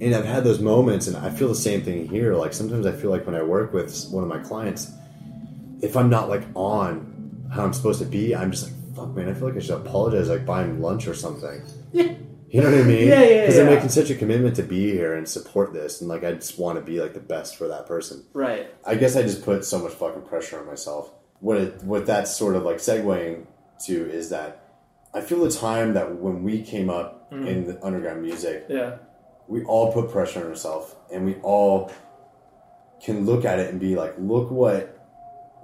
S2: and I've had those moments, and I feel the same thing here. Like sometimes I feel like when I work with one of my clients, if I'm not like on how I'm supposed to be, I'm just like, fuck, man. I feel like I should apologize, like buying lunch or something.
S1: Yeah.
S2: You know what I mean?
S1: Yeah, yeah,
S2: Because
S1: yeah.
S2: I'm making such a commitment to be here and support this, and like I just want to be like the best for that person.
S1: Right.
S2: I guess I just put so much fucking pressure on myself what it, what that's sort of like segueing to is that I feel the time that when we came up
S1: Mm.
S2: in the underground music,
S1: Yeah.
S2: we all put pressure on ourselves, and we all can look at it and be like, look what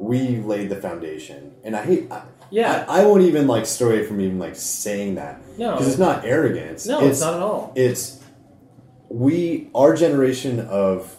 S2: we laid the foundation. And I hate, I,
S1: Yeah.
S2: I, I won't even like stray away from even like saying that
S1: No.
S2: because it's not arrogance.
S1: No, it's not at all.
S2: It's we, our generation of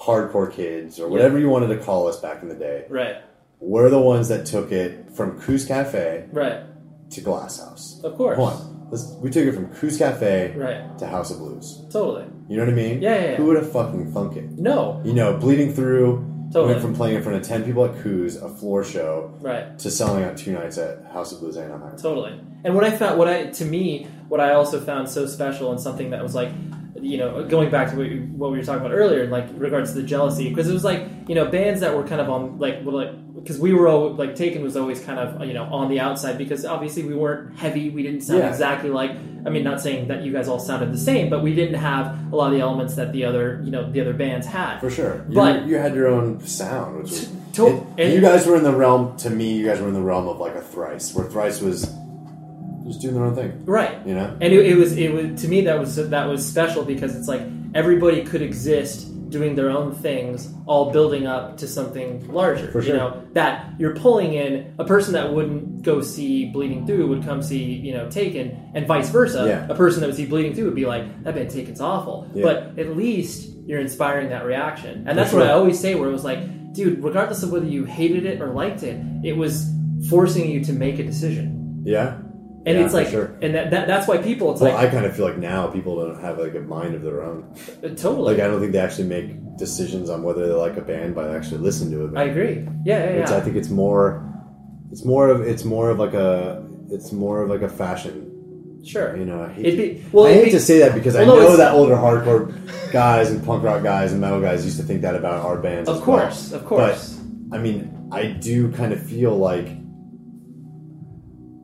S2: hardcore kids or whatever you wanted to call us back in the day.
S1: Right.
S2: We're the ones that took it from Koo's Cafe
S1: Right.
S2: to Glass House.
S1: Of course.
S2: Hold on. Let's, we took it from Koo's Cafe
S1: Right.
S2: to House of Blues.
S1: Totally.
S2: You know what I mean?
S1: Yeah, yeah, yeah.
S2: Who would have fucking thunk it?
S1: No.
S2: You know, bleeding through.
S1: Totally.
S2: Went from playing in front of ten people at Koo's, a floor show,
S1: Right.
S2: to selling out two nights at House of Blues Anaheim.
S1: Totally. And what I found, what I to me, what I also found so special and something that was like, you know, going back to what, you, what we were talking about earlier, like regards to the jealousy, because it was like, you know, bands that were kind of on like, like, because we were all like Taken was always kind of you know on the outside because obviously we weren't heavy, we didn't sound
S2: Yeah.
S1: exactly like. I mean, not saying that you guys all sounded the same, but we didn't have a lot of the elements that the other, you know, the other bands had.
S2: For sure. You,
S1: But
S2: you had your own sound, which was.
S1: To-
S2: it-
S1: and-
S2: you guys were in the realm, to me, you guys were in the realm of like a Thrice, where Thrice was just doing their own thing.
S1: Right.
S2: You know?
S1: And it, it was it was to me that was that was special because it's like everybody could exist doing their own things, all building up to something larger.
S2: For
S1: You
S2: sure.
S1: know that you're pulling in a person that wouldn't go see Bleeding Through would come see you know Taken, and vice versa.
S2: Yeah.
S1: A person that would see Bleeding Through would be like that band Taken's awful,
S2: Yeah.
S1: but at least you're inspiring that reaction, and that's what I always say. Where it was like, dude, regardless of whether you hated it or liked it, it was forcing you to make a decision.
S2: Yeah.
S1: And
S2: Yeah,
S1: it's like,
S2: sure.
S1: and that, that that's why people. It's
S2: well,
S1: like
S2: I kind of feel like now people don't have like a mind of their own.
S1: Uh, totally.
S2: Like I don't think they actually make decisions on whether they like a band by actually listening to it.
S1: I agree. Yeah, yeah,
S2: It's,
S1: yeah.
S2: I think it's more, it's more of it's more of like a it's more of like a fashion.
S1: Sure.
S2: You know, I hate, to,
S1: be- well,
S2: I hate
S1: be-
S2: to say that because I
S1: well, no,
S2: know
S1: it's-
S2: that older hardcore guys and punk rock guys and metal guys used to think that about our bands.
S1: Of
S2: as well.
S1: course, of course.
S2: But I mean, I do kind of feel like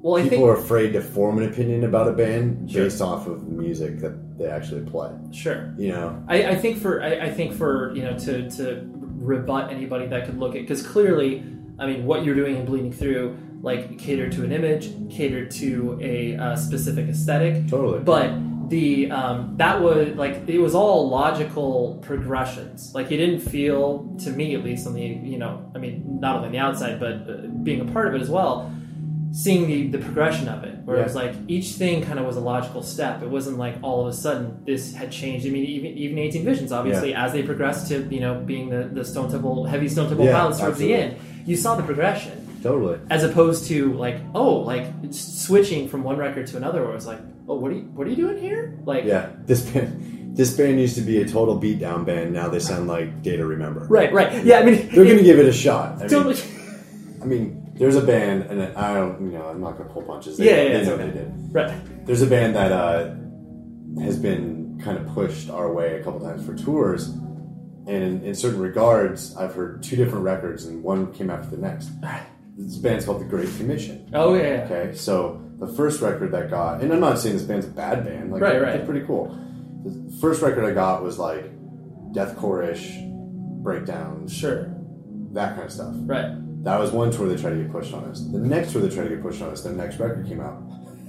S1: Well, I
S2: people
S1: think
S2: are afraid to form an opinion about a band based off of music that they actually play.
S1: Sure.
S2: You know,
S1: I, I think for I, I think for you know to to rebut anybody that could look at because clearly, I mean, what you're doing in Bleeding Through like catered to an image, catered to a uh, specific aesthetic.
S2: Totally.
S1: But the um, that was like it was all logical progressions. Like it didn't feel to me at least on the you know I mean not only on the outside but uh, being a part of it as well. Seeing the, the progression of it, where it was like each thing kind of was a logical step. It wasn't like all of a sudden this had changed. I mean, even even 18 Visions, obviously, as they progressed to you know being the, the Stone Temple heavy Stone Temple
S2: Yeah,
S1: pilots towards the end, you saw the progression
S2: totally.
S1: as opposed to like oh like switching from one record to another where it's like oh what are you what are you doing here like
S2: Yeah, this band, this band used to be a total beatdown band. Now they sound like Day to Remember.
S1: right right yeah I mean
S2: They're going to give it a shot. I
S1: Totally.
S2: Mean, I mean, there's a band, and I don't, you know, I'm not to pull punches. They,
S1: Yeah, yeah,
S2: they know
S1: okay.
S2: they did.
S1: right
S2: There's a band that uh, has been kind of pushed our way a couple times for tours, and in, in certain regards, I've heard two different records, and one came after the next. This band's called The Great Commission.
S1: Oh, yeah, yeah.
S2: Okay, so the first record that got, and I'm not saying this band's a bad band, like
S1: Right,
S2: they're,
S1: right.
S2: they're pretty cool. The first record I got was like deathcore-ish breakdowns,
S1: sure
S2: that kind of stuff.
S1: right
S2: That was one tour they tried to get pushed on us. The next tour they tried to get pushed on us, the next record came out,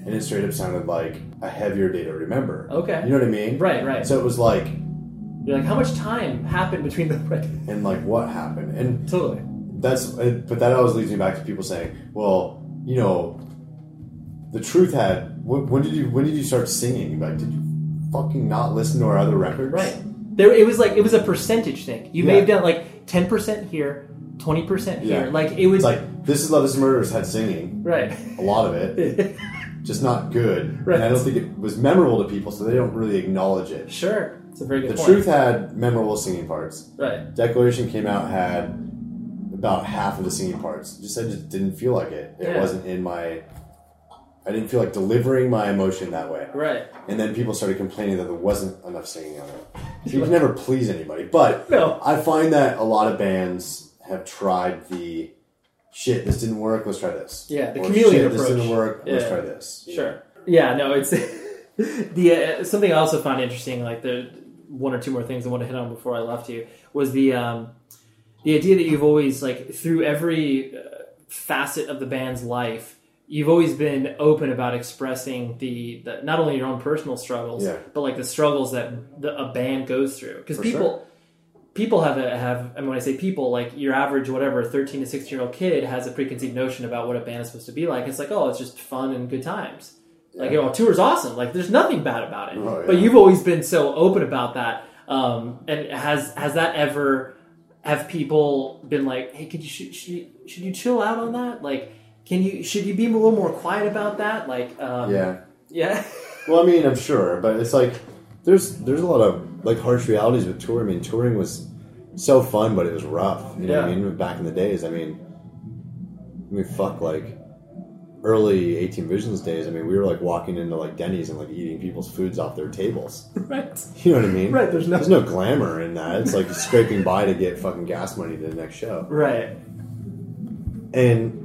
S2: and it straight up sounded like a heavier day to remember.
S1: Okay.
S2: you know what I mean?
S1: Right, right.
S2: So it was like,
S1: you're like how much time happened between the records
S2: and like what happened, and
S1: totally
S2: that's, but that always leads me back to people saying, well, you know, the truth had. When, did you when did you start singing? Like, did you fucking not listen to our other records?
S1: right there it was like it was a percentage thing you may have done like 10% here 20% here
S2: Yeah.
S1: like it was
S2: It's like this is Love Is Murders had singing,
S1: right
S2: a lot of it, just not good.
S1: Right.
S2: And I don't think it was memorable to people, so they don't really acknowledge it.
S1: sure it's a very good point.
S2: The
S1: point
S2: Truth had memorable singing parts.
S1: right
S2: Declaration came out had about half of the singing parts. Just I just didn't feel like it. It
S1: Yeah.
S2: wasn't in my. I didn't feel like delivering my emotion that way.
S1: right
S2: And then people started complaining that there wasn't enough singing on it. So you can never please anybody. But
S1: No.
S2: I find that a lot of bands have tried the shit. This didn't work. Let's try this.
S1: Yeah, the
S2: Or,
S1: chameleon
S2: shit,
S1: approach.
S2: This didn't work. Let's
S1: Yeah.
S2: try this.
S1: Sure. Yeah, no, it's the uh, something I also found interesting. Like the one or two more things I want to hit on before I left you was the um, the idea that you've always like through every uh, facet of the band's life you've always been open about expressing the, the not only your own personal struggles
S2: Yeah.
S1: but like the struggles that the, a band goes through because people
S2: sure.
S1: People have a, have I mean when I say people like your average whatever 13 to 16 year old kid has a preconceived notion about what a band is supposed to be like it's like oh it's just fun and good times like you know, tour's awesome. Like there's nothing bad about it.
S2: Oh,
S1: But you've always been so open about that. Um, and has has that ever have people been like, hey, could you should, should you should you chill out on that? Like, can you should you be a little more quiet about that? Like, um,
S2: Yeah.
S1: yeah,
S2: Well, I mean, I'm sure, but it's like there's there's a lot of like harsh realities with touring. I mean, touring was so fun, but it was rough. You know what I mean? Back in the days, I mean, I mean, fuck, like early 18 Visions days. I mean, we were like walking into like Denny's and like eating people's foods off their tables.
S1: right.
S2: You know what I mean?
S1: Right, there's no-
S2: there's no glamour in that. It's like scraping by to get fucking gas money to the next show.
S1: right,
S2: and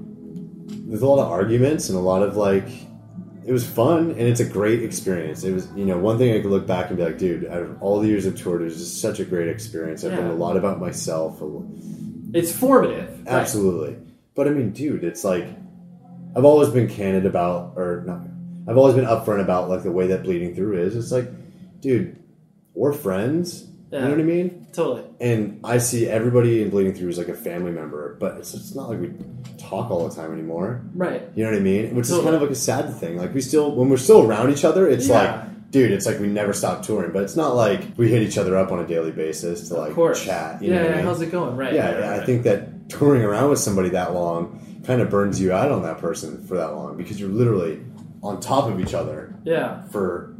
S2: there's a lot of arguments and a lot of like it was fun and it's a great experience. It was you know one thing i could look back and be like dude out of all the years of tour it was just such a great experience. I've learned a lot about myself.
S1: It's formative. Right.
S2: absolutely. But i mean dude it's like i've always been candid about or not i've always been upfront about like the way that bleeding through is. It's like dude we're friends you know what i mean
S1: Totally.
S2: and I see everybody in Bleeding Through as like a family member, but it's, it's not like we talk all the time anymore.
S1: Right.
S2: You know what I mean? Which is kind of like a sad thing. Like we still, when we're still around each other, it's
S1: Yeah.
S2: like, dude, it's like we never stop touring. But it's not like we hit each other up on a daily basis to like chat. You
S1: Yeah, yeah,
S2: I mean?
S1: how's it going? Right,
S2: Yeah,
S1: right,
S2: yeah,
S1: right,
S2: I
S1: right.
S2: think that touring around with somebody that long kind of burns you out on that person for that long because you're literally on top of each other
S1: Yeah.
S2: for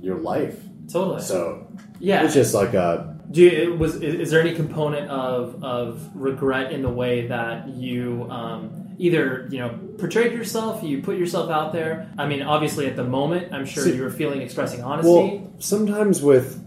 S2: your life.
S1: Totally.
S2: So
S1: Yeah.
S2: it's just like a
S1: Do you, was is, is there any component of of regret in the way that you um, either you know portrayed yourself, you put yourself out there? I mean, obviously at the moment, I'm sure you were feeling expressing honesty.
S2: Well, sometimes with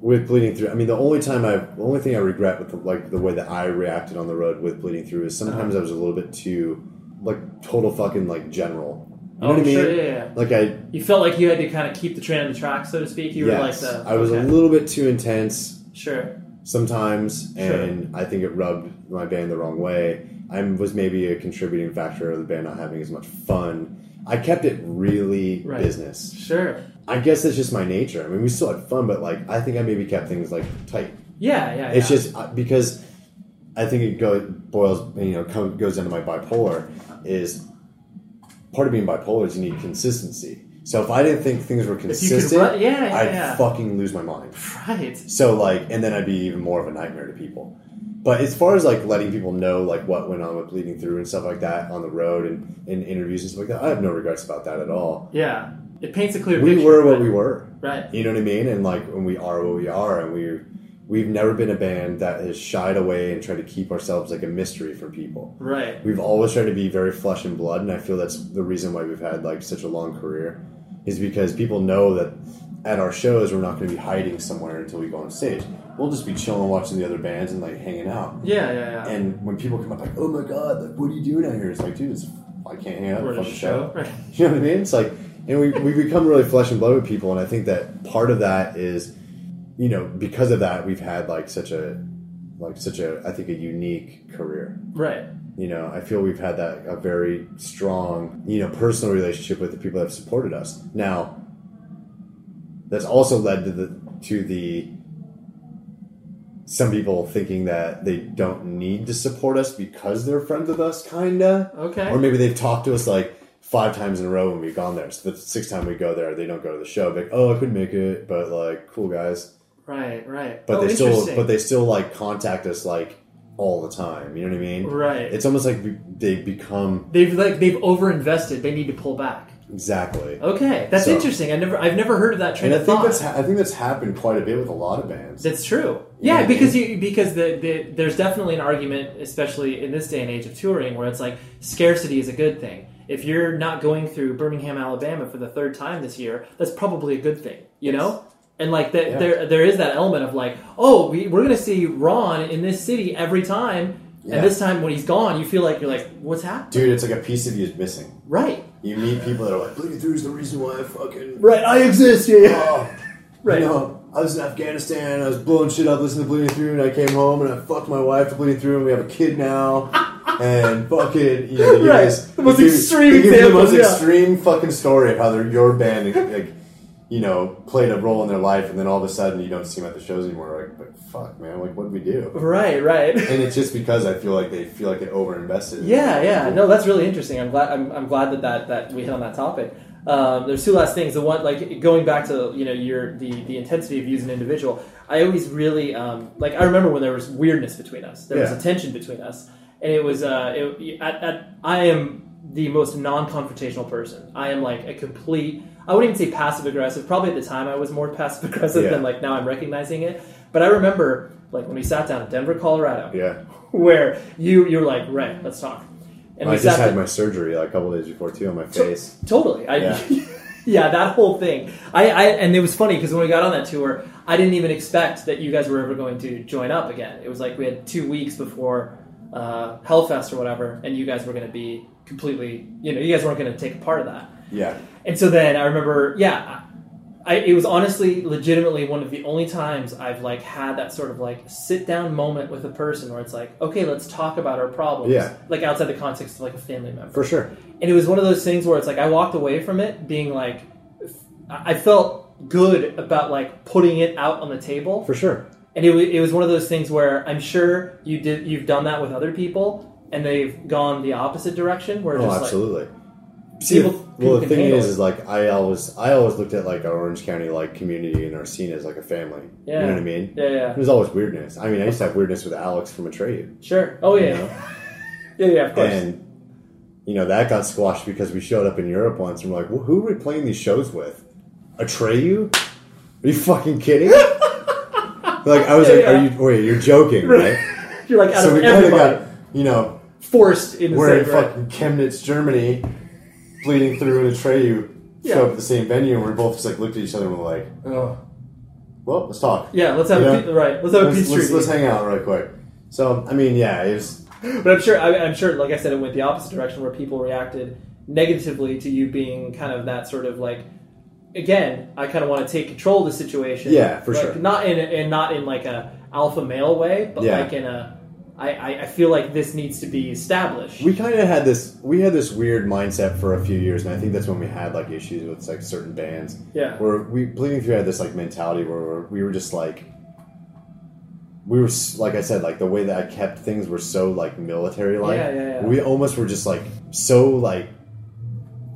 S2: with bleeding through, I mean, the only time I, the only thing I regret with the, like the way that I reacted on the road with bleeding through is sometimes
S1: Uh-huh.
S2: I was a little bit too like total fucking like general. You know
S1: oh,
S2: what I mean?
S1: sure, yeah, yeah.
S2: Like I,
S1: you felt like you had to kind of keep the train on the track, so to speak. You
S2: yes,
S1: were like the
S2: I was
S1: okay.
S2: a little bit too intense
S1: sure.
S2: sometimes,
S1: Sure.
S2: and I think it rubbed my band the wrong way. I was maybe a contributing factor of the band not having as much fun. I kept it really
S1: Right.
S2: business.
S1: Sure.
S2: I guess that's just my nature. I mean, we still had fun, but like I think I maybe kept things like tight.
S1: Yeah, yeah.
S2: It's
S1: yeah.
S2: just uh, because I think it go, boils, you know, come, goes into my bipolar. Is part of being bipolar is you need consistency. So if I didn't think things were consistent,
S1: run- yeah, yeah,
S2: I'd
S1: yeah.
S2: fucking lose my mind.
S1: right.
S2: So like, and then I'd be even more of a nightmare to people. But as far as like letting people know like what went on with bleeding through and stuff like that on the road and in interviews and stuff like that, I have no regrets about that at all.
S1: Yeah. It paints a clear
S2: we
S1: picture.
S2: were what we were.
S1: Right.
S2: You know what I mean? And like when we are what we are, and we we've never been a band that has shied away and tried to keep ourselves like a mystery from people.
S1: Right.
S2: We've always tried to be very flesh and blood, and I feel that's the reason why we've had like such a long career, is because people know that at our shows we're not going to be hiding somewhere until we go on stage. We'll just be chilling, watching the other bands, and like hanging out.
S1: Yeah, yeah, yeah.
S2: And when people come up like, "Oh my god, like what are you doing out here?" It's like, dude, it's, I can't hang out.
S1: We're
S2: at
S1: at
S2: the
S1: a show.
S2: show.
S1: Right.
S2: You know what I mean? It's like, and we we become really flesh and blood with people, and I think that part of that is, you know, because of that, we've had like such a, like such a, I think a unique career.
S1: Right.
S2: You know, I feel we've had that a very strong, you know, personal relationship with the people that have supported us. Now, that's also led to the to the some people thinking that they don't need to support us because they're friends with us, kinda.
S1: Okay.
S2: Or maybe they've talked to us like five times in a row when we've gone there. So the sixth time we go there, they don't go to the show. Like, oh, I couldn't make it, but like, cool guys.
S1: Right, right.
S2: But
S1: oh,
S2: they still, but they still like contact us like all the time. You know what I mean?
S1: Right.
S2: It's almost like we- they become
S1: they've like they've overinvested. They need to pull back.
S2: exactly.
S1: Okay, that's
S2: So-
S1: interesting. I never I've never heard of that train
S2: And I think
S1: thought.
S2: that's I think that's happened quite a bit with a lot of bands.
S1: That's true.
S2: You
S1: Yeah,
S2: I
S1: because
S2: mean?
S1: you because the, the there's definitely an argument, especially in this day and age of touring, where it's like scarcity is a good thing. If you're not going through Birmingham, Alabama for the third time this year, that's probably a good thing. You know. And like the,
S2: Yeah.
S1: there, there is that element of like, oh, we, we're gonna see Ron in this city every time,
S2: Yeah.
S1: and this time when he's gone, you feel like you're like, what's happening?
S2: Dude, it's like a piece of you is missing.
S1: Right.
S2: You meet people that are like, bleeding through is the reason why I fucking
S1: Right. I exist. Yeah. yeah.
S2: Oh,
S1: Right.
S2: You know, I was in Afghanistan. I was blowing shit up, listening to Bleeding Through, and I came home and I fucked my wife to Bleeding Through, and we have a kid now. and fucking, you know, give
S1: Right.
S2: this-
S1: The most extreme
S2: you the most
S1: yeah.
S2: extreme fucking story of how your band, like, you know, played a role in their life, and then all of a sudden you don't see them at the shows anymore. Like, but fuck, man, like, what did we do?
S1: Right, right.
S2: And it's just because I feel like they feel like they overinvested. in
S1: Yeah, yeah. No, that's really interesting. I'm glad. I'm, I'm glad that, that that we hit on that topic. Um, there's two last things. The one, like going back to you know your the the intensity of using an individual. I always really um, like. I remember when there was weirdness between us. There
S2: Yeah.
S1: was a tension between us, and it was. Uh, it, at, at, I am the most non-confrontational person. I am like a complete. I wouldn't even say passive aggressive. Probably at the time I was more passive aggressive
S2: Yeah.
S1: than like now I'm recognizing it. But I remember like when we sat down in Denver, Colorado,
S2: Yeah.
S1: where you you're like, right, let's talk. And
S2: I just had my surgery like a couple days before too on my face.
S1: Totally. I,
S2: Yeah.
S1: yeah. that whole thing. I, I and it was funny because when we got on that tour, I didn't even expect that you guys were ever going to join up again. It was like we had two weeks before uh, Hellfest or whatever, and you guys were going to be completely, you know, you guys weren't going to take a part of that.
S2: Yeah.
S1: And so then I remember, yeah, I, it was honestly, legitimately one of the only times I've like had that sort of like sit down moment with a person where it's like, okay, let's talk about our problems.
S2: Yeah.
S1: Like outside the context of like a family member.
S2: For sure.
S1: And it was one of those things where it's like I walked away from it being like, I felt good about like putting it out on the table.
S2: For sure.
S1: And it, it was one of those things where I'm sure you did you've done that with other people and they've gone the opposite direction where
S2: Oh,
S1: just
S2: absolutely.
S1: like
S2: See,
S1: people, people
S2: well, the thing is,
S1: it.
S2: is like I always, I always looked at like our Orange County like community and our scene as like a family.
S1: Yeah.
S2: You know what I mean?
S1: Yeah, yeah.
S2: There's always weirdness. I mean, I used to have weirdness with Alex from Atreyu.
S1: Sure. Oh yeah.
S2: You know?
S1: yeah, yeah, of course.
S2: And you know that got squashed because we showed up in Europe once and we're like, well, who are we playing these shows with? Atreyu? Are you fucking kidding? like I was
S1: Yeah,
S2: like,
S1: yeah.
S2: are you? Wait, you're joking, right?
S1: You're like out
S2: so
S1: of
S2: we kind of
S1: everybody
S2: got you know
S1: forced in
S2: we're in
S1: right?
S2: fucking Chemnitz, Germany, bleeding through an Atreyu.
S1: Yeah.
S2: Show up at the same venue, and we're both just like looked at each other and we're like,
S1: Oh.
S2: "Well, let's talk."
S1: Yeah, let's have
S2: You
S1: a
S2: know?
S1: pe- right, let's have a
S2: let's,
S1: peace
S2: let's, let's hang out right quick. So, I mean, yeah, it was.
S1: But I'm sure, I, I'm sure, like I said, it went the opposite direction where people reacted negatively to you being kind of that sort of like. Again, I kind of want to take control of the situation.
S2: Yeah, for
S1: Like,
S2: sure.
S1: Not in, and not in like a alpha male way, but
S2: Yeah.
S1: like in a. I, I, feel like this needs to be established.
S2: We kind of had this. We had this weird mindset for a few years, and I think that's when we had like issues with like certain bands.
S1: Yeah.
S2: Where we bleeding through had this like mentality where we were just like. We were like I said, like the way that I kept things were so like military like.
S1: Yeah, yeah, yeah.
S2: We almost were just like so like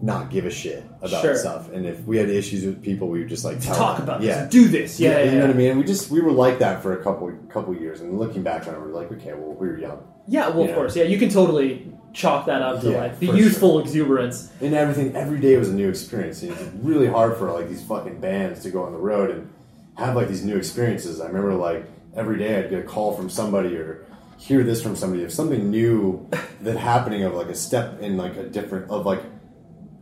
S2: not give a shit about
S1: Sure.
S2: stuff, and if we had issues with people, we would just like
S1: talk
S2: them.
S1: about this
S2: yeah.
S1: and do this. Yeah, yeah,
S2: you know what I mean. And we just we were like that for a couple couple years, and looking back on it, we're like, okay, well, we were young.
S1: Yeah, well,
S2: You
S1: of
S2: know?
S1: course. Yeah, you can totally chalk that up to
S2: Yeah,
S1: like the youthful exuberance.
S2: and everything every day was a new experience. And it's really hard for like these fucking bands to go on the road and have like these new experiences. I remember like every day I'd get a call from somebody or hear this from somebody of something new that happening of like a step in like a different of like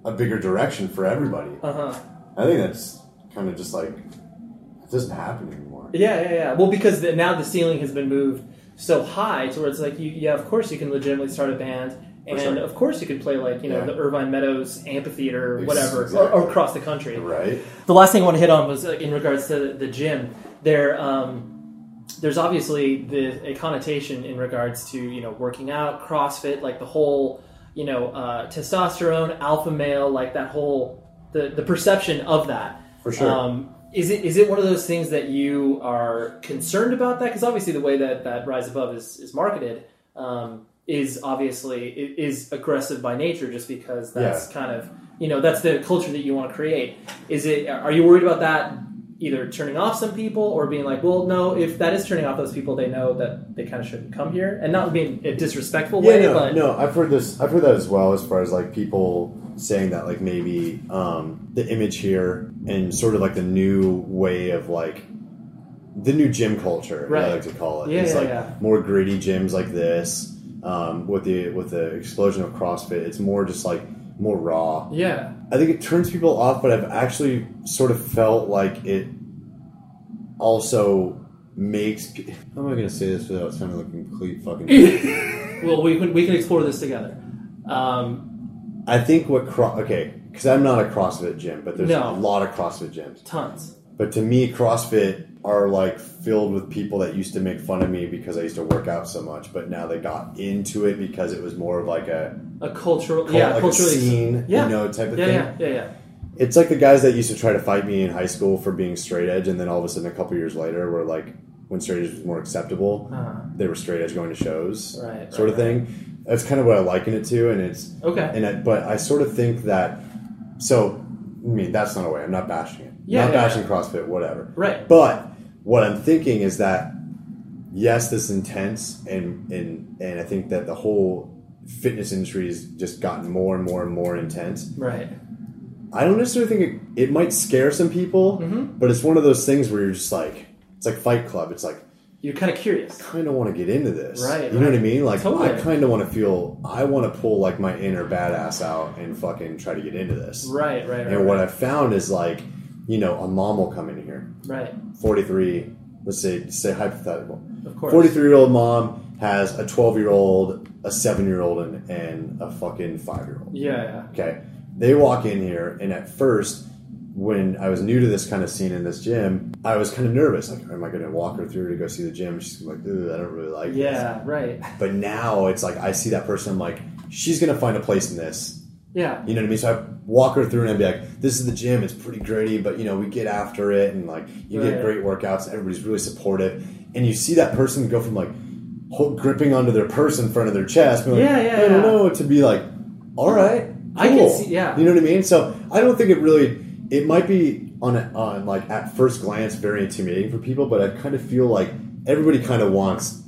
S2: a bigger direction for everybody.
S1: Uh huh.
S2: I think that's kind of just like it doesn't happen anymore.
S1: Yeah, yeah, yeah. Well, because the, now the ceiling has been moved so high to where it's like, you, yeah, of course you can legitimately start a band, and
S2: sure.
S1: of course you could play like you know
S2: Yeah.
S1: the Irvine Meadows amphitheater, or whatever,
S2: exactly.
S1: or, or across the country.
S2: Right.
S1: The last thing I want to hit on was in regards to the gym. There, um, there's obviously the a connotation in regards to you know working out, CrossFit, like the whole you know uh, testosterone, alpha male, like that whole the the perception of that.
S2: For sure.
S1: Um, is it is it one of those things that you are concerned about that? Because obviously the way that that Rise Above is is marketed um, is obviously is aggressive by nature, just because that's
S2: Yeah.
S1: kind of you know that's the culture that you want to create. Is it? Are you worried about that? Either turning off some people or being like, well, no, if that is turning off those people, they know that they kind of shouldn't come here, and not being a disrespectful
S2: Yeah,
S1: way,
S2: no,
S1: but
S2: no, I've heard this. I've heard that as well, as far as like people saying that, like maybe um, the image here and sort of like the new way of like the new gym culture,
S1: Right.
S2: I like to call it.
S1: Yeah,
S2: it's
S1: yeah,
S2: like
S1: yeah.
S2: more gritty gyms like this. Um, with the with the explosion of CrossFit, it's more just like more raw.
S1: yeah,
S2: I think it turns people off, but I've actually sort of felt like it also makes. pe- How am I going to say this without sounding like a complete fucking?
S1: well, we can we can explore this together. Um,
S2: I think what cro- okay because I'm not a CrossFit gym, but there's
S1: No.
S2: a lot of CrossFit gyms.
S1: tons.
S2: but to me, CrossFit are like filled with people that used to make fun of me because I used to work out so much, but now they got into it because it was more of like a
S1: A cultural,
S2: cult-
S1: yeah,
S2: like a
S1: culturally,
S2: scene,
S1: yeah.
S2: you know, type of
S1: yeah,
S2: thing.
S1: Yeah, yeah, yeah.
S2: It's like the guys that used to try to fight me in high school for being straight edge, and then all of a sudden, a couple years later, were like when straight edge was more acceptable,
S1: Uh-huh.
S2: they were straight edge going to shows,
S1: Right,
S2: sort
S1: right,
S2: of thing. That's kind of what I liken it to, and it's
S1: Okay.
S2: And I, but I sort of think that so. I mean, that's not a way. I'm not bashing it.
S1: Yeah,
S2: not
S1: yeah,
S2: bashing CrossFit, whatever.
S1: Right.
S2: But what I'm thinking is that yes, this is intense, and and and I think that the whole fitness industry has just gotten more and more and more intense.
S1: Right.
S2: I don't necessarily think it, it might scare some people,
S1: Mhm.
S2: but it's one of those things where you're just like, it's like Fight Club. It's like
S1: You're kind of curious.
S2: I kind of want to get into this,
S1: Right,
S2: You know what I mean? Like
S1: Totally.
S2: I kind of want to feel, I want to pull like my inner badass out and fucking try to get into this,
S1: Right, right, right.
S2: And what
S1: right.
S2: I've found is like, you know, a mom will come in here,
S1: Right.
S2: 43, let's say, say hypothetical.
S1: Of course.
S2: 43 year old mom has a 12 year old, a 7 year old, and, and a fucking 5 year old.
S1: Yeah.
S2: Okay. They walk in here, and at first, when I was new to this kind of scene in this gym, I was kind of nervous. Like, am I going to walk her through to go see the gym? She's like, I don't really like this.
S1: Yeah, right.
S2: But now it's like, I see that person, I'm like, she's going to find a place in this.
S1: Yeah.
S2: You know what I mean? So I walk her through and I'd be like, this is the gym. It's pretty gritty, but you know, we get after it and like you get great workouts. Everybody's really supportive. And you see that person go from like hold, gripping onto their purse in front of their chest, being like,
S1: Yeah, yeah,
S2: I don't
S1: yeah.
S2: know, to be like, all right,
S1: I can see- yeah.
S2: You know what I mean? So I don't think it really, it might be on, a, on like at first glance very intimidating for people, but I kind of feel like everybody kind of wants,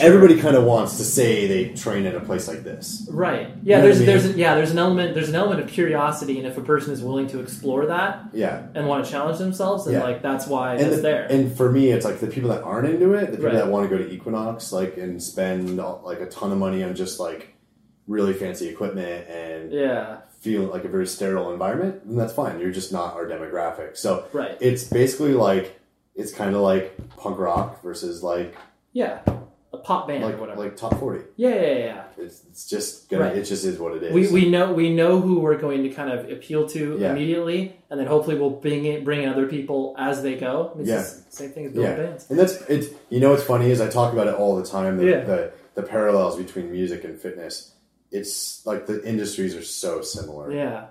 S2: everybody kind of wants to say they train at a place like this.
S1: Right.
S2: You
S1: Yeah.
S2: know
S1: there's
S2: I mean?
S1: there's yeah there's an element there's an element of curiosity, and if a person is willing to explore that
S2: Yeah.
S1: and want to challenge themselves, then
S2: Yeah.
S1: like that's why
S2: and
S1: it's
S2: the-
S1: there.
S2: And for me, it's like the people that aren't into it, the people
S1: Right.
S2: that want to go to Equinox, like and spend like a ton of money on just like really fancy equipment and
S1: Yeah.
S2: feel like a very sterile environment, then that's fine. You're just not our demographic. So
S1: Right.
S2: it's basically like it's kind of like punk rock versus like
S1: yeah. A pop band
S2: like
S1: or whatever.
S2: like top forty.
S1: yeah, yeah, yeah.
S2: It's, it's just gonna,
S1: Right.
S2: it just is what it is.
S1: We, we know we know who we're going to kind of appeal to
S2: Yeah.
S1: immediately, and then hopefully we'll bring in, bring in other people as they go. It's
S2: Yeah.
S1: the same thing as building
S2: yeah,
S1: bands.
S2: and that's it's. You know what's funny is I talk about it all the time. The,
S1: Yeah.
S2: the the parallels between music and fitness. It's like the industries are so similar.
S1: Yeah,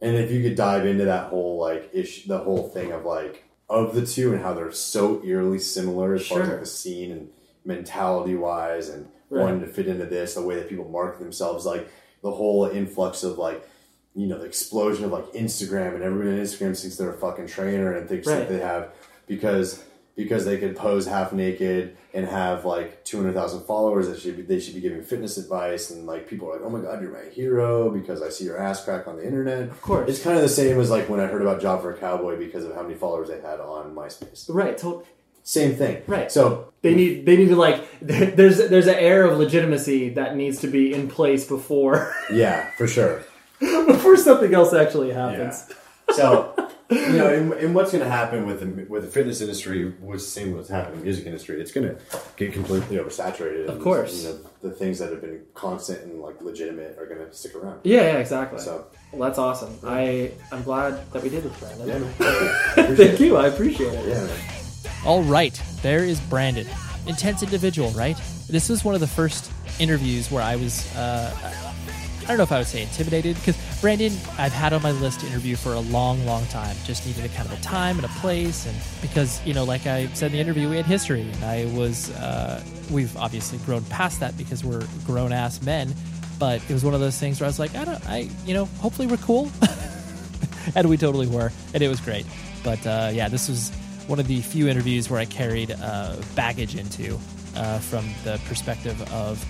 S2: And if you could dive into that whole like issue, the whole thing of like of the two and how they're so eerily similar as far as like the scene and mentality wise and
S1: Right.
S2: wanting to fit into this, the way that people market themselves, like the whole influx of like you know the explosion of like Instagram and everybody on Instagram thinks they're a fucking trainer and thinks
S1: Right.
S2: that they have because because they could pose half naked and have like 200,000 followers that should be, they should be giving fitness advice and like people are like oh my god you're my hero because I see your ass crack on the internet
S1: of course.
S2: it's kind of the same as like when I heard about Job for a Cowboy because of how many followers they had on MySpace
S1: right.
S2: Same thing
S1: Right.
S2: so
S1: they need they need to like there's there's an air of legitimacy that needs to be in place before
S2: yeah for sure
S1: before something else actually happens.
S2: so you know and, and what's going to happen with the with the fitness industry was the same what's happening in the music industry it's going to get completely oversaturated
S1: Of course.
S2: you know, the things that have been constant and like legitimate are going to stick around
S1: Yeah, yeah, exactly.
S2: So-
S1: well, that's awesome. I I'm glad that we did this, Brandan.
S2: Yeah. Thank you.
S1: You. I appreciate it.
S2: yeah man.
S4: All right, there is Brandan. Intense individual, right? This was one of the first interviews where I was, uh, I don't know if I would say intimidated, because Brandan, I've had on my list to interview for a long, long time. Just needed a kind of a time and a place. And because, you know, like I said in the interview, we had history. And I was, uh, we've obviously grown past that because we're grown ass men. But it was one of those things where I was like, I don't, I, you know, hopefully we're cool. and we totally were, and it was great. But uh, yeah, this was one of the few interviews where I carried uh, baggage into uh, from the perspective of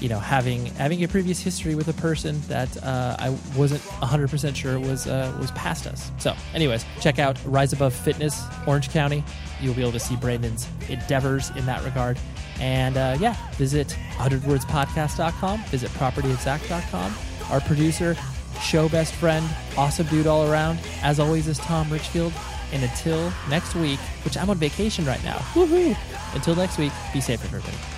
S4: you know having having a previous history with a person that uh, I wasn't 100% sure was uh, was past us. So, anyways, check out Rise Above Fitness, Orange County. You'll be able to see Brandan's endeavors in that regard. And uh, yeah, visit 100wordspodcast.com, visit propertyexact.com. Our producer, show best friend, awesome dude all around, as always, is Tom Richfield. And until next week, which I'm on vacation right now. Woohoo! Until next week, be safe, everybody.